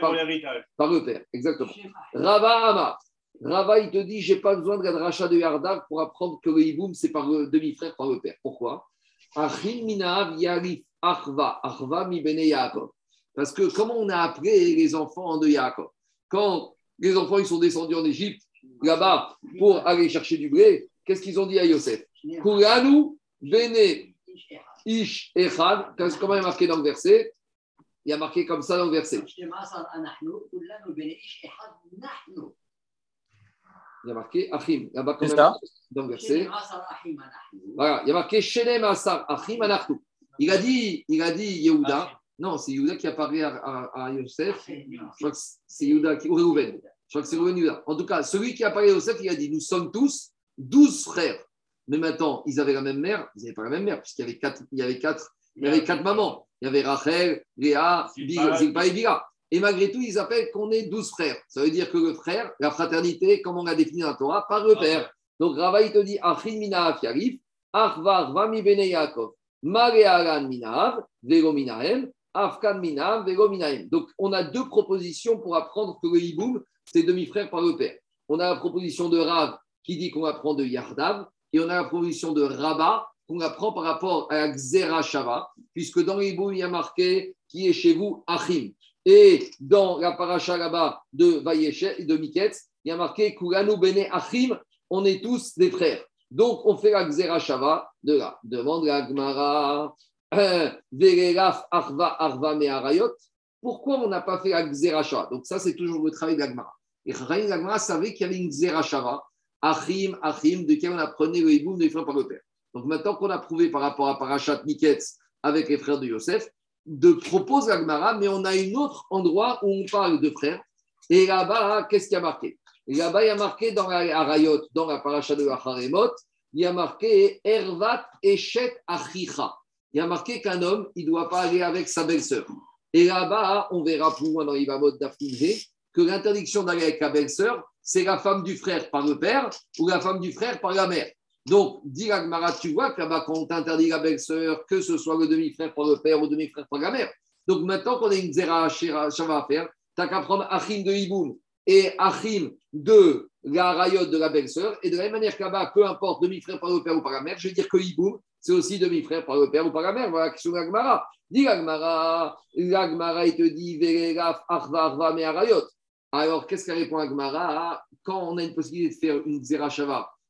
par, le père. Exactement. Rava Amar. Rava, il te dit, j'ai pas besoin de la dracha de Yardav pour apprendre que le hiboum, c'est par le demi-frère, par le père. Pourquoi? Parce que comment on a appelé les enfants de Yaakov? Quand les enfants ils sont descendus en Égypte, là-bas, pour aller chercher du blé, qu'est-ce qu'ils ont dit à Yosef? Kuranu, Bene, Ish, Echad, comment il est marqué dans le verset? Il y a marqué comme ça dans le verset. Il y a marqué Achim. Là-bas, ça. dans le verset. Voilà, il y a marqué Shenem Asar Achim Anachnu. Il a dit, il a dit Yehuda. Non, c'est Yehuda qui a parlé à, à, Yosef. Je crois que c'est Yehuda qui. Ou Reuven. Je crois que c'est Reuven Yehuda. En tout cas, celui qui a parlé à Yosef, il a dit Nous sommes tous douze frères. Mais maintenant, ils avaient la même mère. Ils n'avaient pas la même mère, puisqu'il y avait quatre, il y avait quatre, il y avait quatre mamans. Il y avait Rachel, Léa, Zilpa et Bila. Et malgré tout, ils appellent qu'on est douze frères. Ça veut dire que le frère, la fraternité, comme on l'a défini dans la Torah, par le père. Donc Rava, il te dit Achin Minaaf Yarif, Achvar Vami Bene Yaakov, Marearan Minav, Vego Minahem, Afkan Vego Minahem. Donc on a deux propositions pour apprendre que le Hiboum, c'est demi-frère par le père. On a la proposition de Rav qui dit qu'on apprend de Yardav, et on a la proposition de Rabat qu'on apprend par rapport à Xera Shava, puisque dans l'Hiboum, il y a marqué qui est chez vous Achim. Et dans la paracha là-bas de Vayeshe, de Miketz, il y a marqué Kuranu Bene Achim, on est tous des frères. Donc, on fait la Xera Shava de là. Demande la Gmara, Verelaf Arva Arva Meharayot. Pourquoi on n'a pas fait la Xera Shava? Donc, ça, c'est toujours le travail de la Gmara. Et la Gmara savait qu'il y avait une Xera Shava, Achim, Achim, de qui on apprenait le hiboum des frères par le père. Donc, maintenant qu'on a prouvé par rapport à Parachat Miketz avec les frères de Yosef, de propose la Gmara, mais on a un autre endroit où on parle de frères. Et là-bas, qu'est-ce qu'il y a marqué? Là-bas, il y a marqué dans la Arayot, dans la paracha de il y a marqué Ervat Eshet Achicha. Il y a marqué qu'un homme, il ne doit pas aller avec sa belle-sœur. Et là-bas, on verra plus loin dans l'Ivamot d'Afnizé que l'interdiction d'aller avec la belle-sœur, c'est la femme du frère par le père ou la femme du frère par la mère. Donc, dit Agmara, tu vois que là-bas, quand on t'interdit la belle-sœur, que ce soit le demi-frère par le père ou le demi-frère par la mère. Donc, maintenant qu'on a une zera shava à faire, tu n'as qu'à prendre Achim de Hiboum et Achim de la rayotte de la belle-sœur. Et de la même manière que là-bas, peu importe demi-frère par le père ou par la mère, je veux dire que Hiboum, c'est aussi demi-frère par le père ou par la mère. Voilà la question d'Agmara. Dit l'Agmara, l'Agmara, il te dit Arva, Arva, mais Arayot. Alors, qu'est-ce qu'elle répond Agmara Quand on a une possibilité de faire une Zera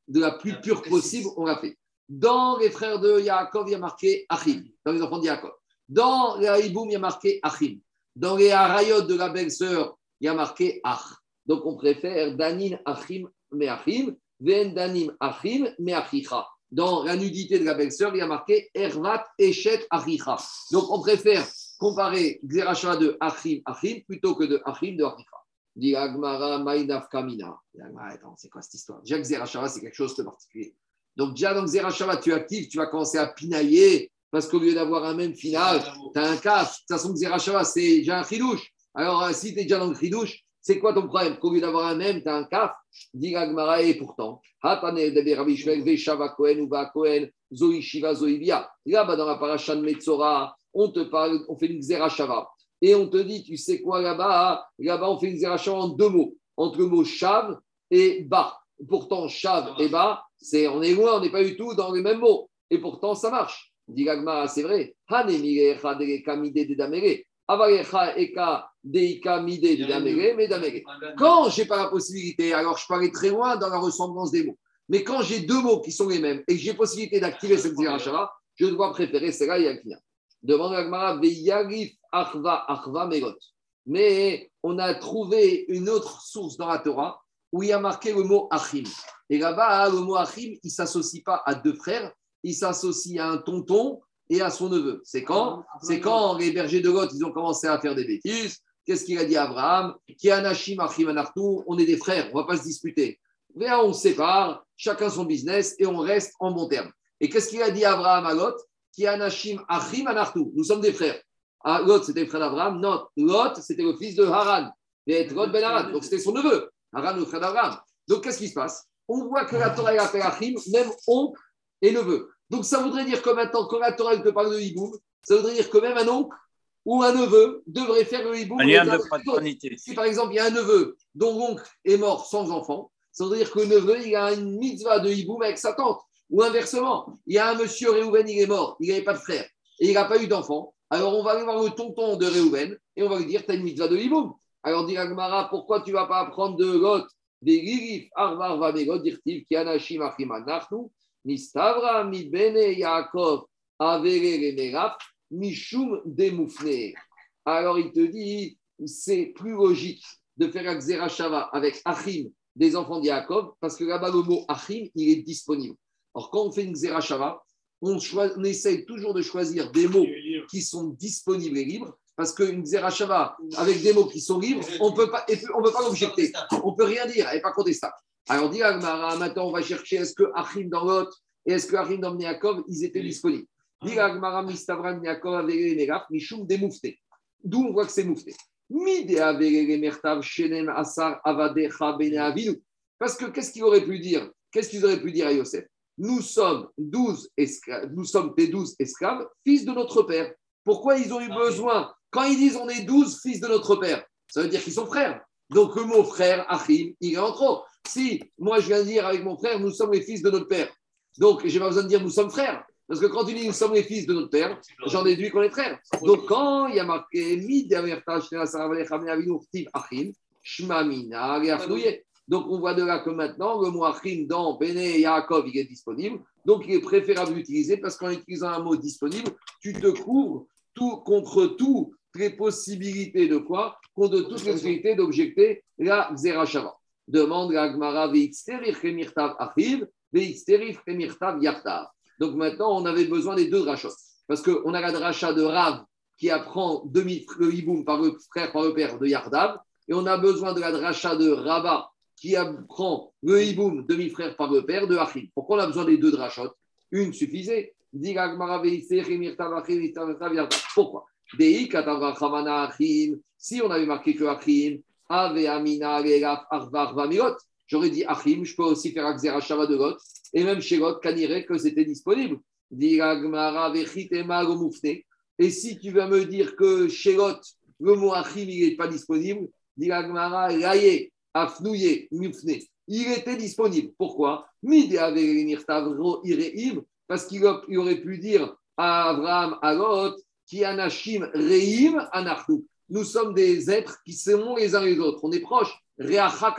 de la plus pure possible, on l'a fait. Dans les frères de Yaakov, il y a marqué Achim, dans les enfants de Yaakov. Dans les Haïboum, il y a marqué Achim. Dans les Harayot de la belle-sœur, il y a marqué Ach. Donc on préfère Danin Achim Meachim, Ven Danim Achim Meachicha. Dans la nudité de la belle-sœur, il y a marqué Ervat Eshet Achicha. Donc on préfère comparer Xerashva de Achim Achim plutôt que de Achim de Achicha. Dit Agmara Maïnaf Kamina. Attends, c'est quoi cette histoire? Déjà que Zerachava, c'est quelque chose de particulier. Donc, déjà dans Zerachava, tu actives, tu vas commencer à pinailler parce qu'au lieu d'avoir un même final, tu as un cas. De toute façon, Zerachava, c'est déjà un chidouche. Alors, euh, si tu es déjà dans le chidouche, c'est quoi ton problème? Qu'au lieu d'avoir un même, tu as un kaf Dit Agmara, et pourtant, Zoïbia. Là-bas, dans la paracha de Metzora, on te parle, on fait une Zerachava et on te dit, tu sais quoi là-bas Là-bas, on fait une zération en deux mots, entre le mot chav et bas. Pourtant, chav et bas, c'est, on est loin, on n'est pas du tout dans les mêmes mots. Et pourtant, ça marche. Dit c'est vrai. Quand j'ai pas la possibilité, alors je peux très loin dans la ressemblance des mots. Mais quand j'ai deux mots qui sont les mêmes et que j'ai possibilité d'activer cette zération je dois préférer celle-là et Demande à Veyarif Achva Achva Megot. Mais on a trouvé une autre source dans la Torah où il y a marqué le mot Achim. Et là-bas, le mot Achim, il ne s'associe pas à deux frères, il s'associe à un tonton et à son neveu. C'est quand C'est quand les bergers de Lot, ils ont commencé à faire des bêtises. Qu'est-ce qu'il a dit à Abraham Qui Anachim Achim Anartou, on est des frères, on ne va pas se disputer. Viens, on se sépare, chacun son business et on reste en bon terme. Et qu'est-ce qu'il a dit à Abraham à Lot qui Anashim Achim Anartu. Nous sommes des frères. Ah, Lot, c'était le frère d'Abraham. Non, Lot, c'était le fils de Haran. Lot ben Haran. Donc, c'était son neveu. Haran, le frère d'Abraham. Donc, qu'est-ce qui se passe? On voit que la Torah appelle Achim, même oncle et neveu. Donc, ça voudrait dire que maintenant, quand la Torah te parle de hiboum, ça voudrait dire que même un oncle ou un neveu devrait faire le hiboum. Si par exemple, il y a un neveu dont l'oncle est mort sans enfant, ça voudrait dire que le neveu, il a une mitzvah de hiboum avec sa tante. Ou inversement, il y a un monsieur Réhouven, il est mort, il n'avait pas de frère et il n'a pas eu d'enfant. Alors on va aller voir le tonton de Réhouven et on va lui dire Tu as une mitzvah de hiboum. Alors dit Agmara Pourquoi tu ne vas pas apprendre de Lot des Lilif, Arvar, Dirtiv, Kianashim, Achimanachnu, Nistavra, Mibene, Yaakov, Avere, Meraf, Mishum, Demoufne. alors il te dit, c'est plus logique de faire un Xerashava avec Achim, des enfants d'Yaakov, parce que là-bas, le mot Achim, il est disponible. Alors, quand on fait une Xerashava, on, on essaye toujours de choisir des mots qui sont disponibles et libres, parce qu'une Xerashava avec des mots qui sont libres, on ne peut pas, on peut pas l'objecter. On ne peut rien dire, elle n'est pas contestable. Alors, dit Agmara, maintenant on va chercher est-ce que Achim dans l'autre et est-ce que Achim dans Yaakov, ils étaient disponibles. Dit Agmara, Mistavran Yaakov avec Mishum démoufté. D'où on voit que c'est moufté. Parce que qu'est-ce qu'il aurait pu dire? Qu'est-ce qu'ils auraient pu dire à Yosef? Nous sommes douze esclaves, nous sommes des douze esclaves, fils de notre père. Pourquoi ils ont eu besoin Quand ils disent on est douze fils de notre père, ça veut dire qu'ils sont frères. Donc le mot frère, Achim, il est en trop. Si moi je viens dire avec mon frère, nous sommes les fils de notre père, donc j'ai pas besoin de dire nous sommes frères. Parce que quand tu dis nous sommes les fils de notre père, j'en déduis qu'on est frères. Donc quand il y a marqué donc on voit de là que maintenant le mot achim dans Bene et Yaakov il est disponible. Donc il est préférable d'utiliser parce qu'en utilisant un mot disponible, tu te couvres tout, contre toutes les possibilités de quoi? Contre toutes les possibilités d'objecter la Zerachava. Demande la Gmara Yartav. Donc maintenant, on avait besoin des deux drachot. Parce qu'on a la dracha de Rav qui apprend demi le hiboum par le frère, par le père de Yardav. Et on a besoin de la dracha de Rabat qui apprend le hiboum demi-frère par le père de Achim. Pourquoi on a besoin des deux drachot Une suffisait. Pourquoi? Si on avait marqué que Achim, Ave Amina, J'aurais dit Achim, je peux aussi faire Akzera Shava de Lot, et même chez Lot, Kanire, que c'était disponible. Et si tu vas me dire que chez Lot, le mot Achim, il n'est pas disponible, il était disponible. Pourquoi? Parce qu'il aurait pu dire à Abraham, à Lot, qui anashim reim anachnu. Nous sommes des êtres qui s'aiment les uns les autres. On est proches. Reacha.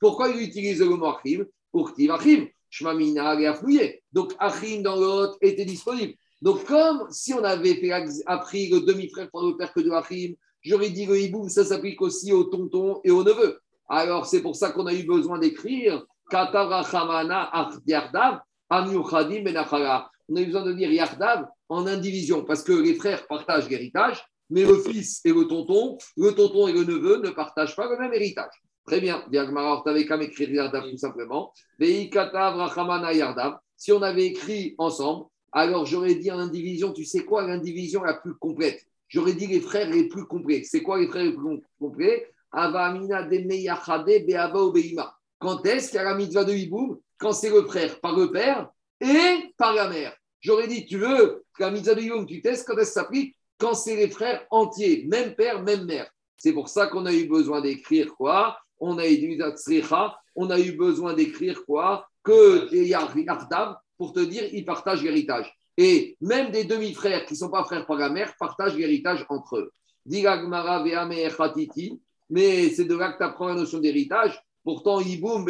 Pourquoi il utilise le mot Achim? Pour Achim. Shmamina et Donc Achim dans l'autre était disponible. Donc comme si on avait fait, appris le demi-frère pour le père que de Achim, j'aurais dit le hiboum, ça s'applique aussi au tonton et au neveu. Alors c'est pour ça qu'on a eu besoin d'écrire Katarachamana Yardav Amyuchadim Benachara. On a eu besoin de dire Yardav en indivision parce que les frères partagent l'héritage, mais le fils et le tonton, le tonton et le neveu ne partagent pas le même héritage. Très bien. t'avais qu'à m'écrire Yardav tout simplement. Si on avait écrit ensemble, alors j'aurais dit en indivision, tu sais quoi, l'indivision la plus complète J'aurais dit les frères les plus complets. C'est quoi les frères les plus complets? Quand est-ce qu'il y a la mitzvah de Hiboum? Quand c'est le frère par le père et par la mère. J'aurais dit, tu veux la mitzvah de Hiboum, tu testes quand est-ce que ça s'applique? Quand c'est les frères entiers, même père, même mère. C'est pour ça qu'on a eu besoin d'écrire quoi? On a eu on a eu besoin d'écrire quoi? Que Yardav, pour te dire, ils partagent l'héritage. Et même des demi-frères qui ne sont pas frères par la mère partagent l'héritage entre eux. Mais c'est de là que tu apprends la notion d'héritage. Pourtant, Iboum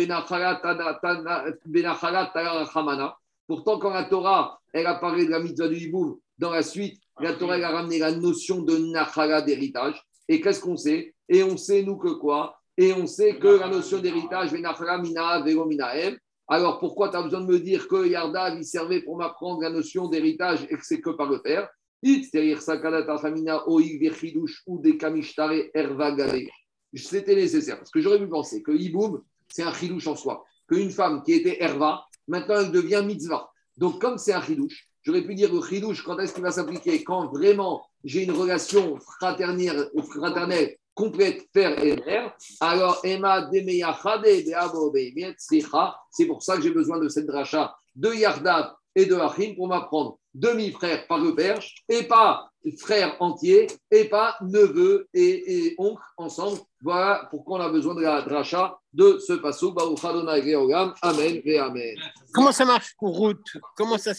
Pourtant, quand la Torah, elle a parlé de la mitzvah du Iboum, dans la suite, la Torah elle a ramené la notion de Nachala d'héritage. Et qu'est-ce qu'on sait? Et on sait, nous, que quoi? Et on sait que la notion d'héritage, alors pourquoi tu as besoin de me dire que Yardav, il servait pour m'apprendre la notion d'héritage et que c'est que par le père C'était nécessaire, parce que j'aurais pu penser que Iboum, c'est un chidouche en soi. Qu'une femme qui était Herva, maintenant elle devient mitzvah. Donc comme c'est un chidouche, j'aurais pu dire le chidouche, quand est-ce qu'il va s'appliquer? Quand vraiment j'ai une relation fraternelle, fraternelle complète père et mère, alors Emma c'est pour ça que j'ai besoin de cette dracha de Yardav et de Achim pour m'apprendre demi-frère par le père et pas frère entier et pas neveu et, oncle ensemble. Voilà pourquoi on a besoin de la dracha de ce passage. Amen et Amen.
Comment ça marche pour route? Comment ça se fait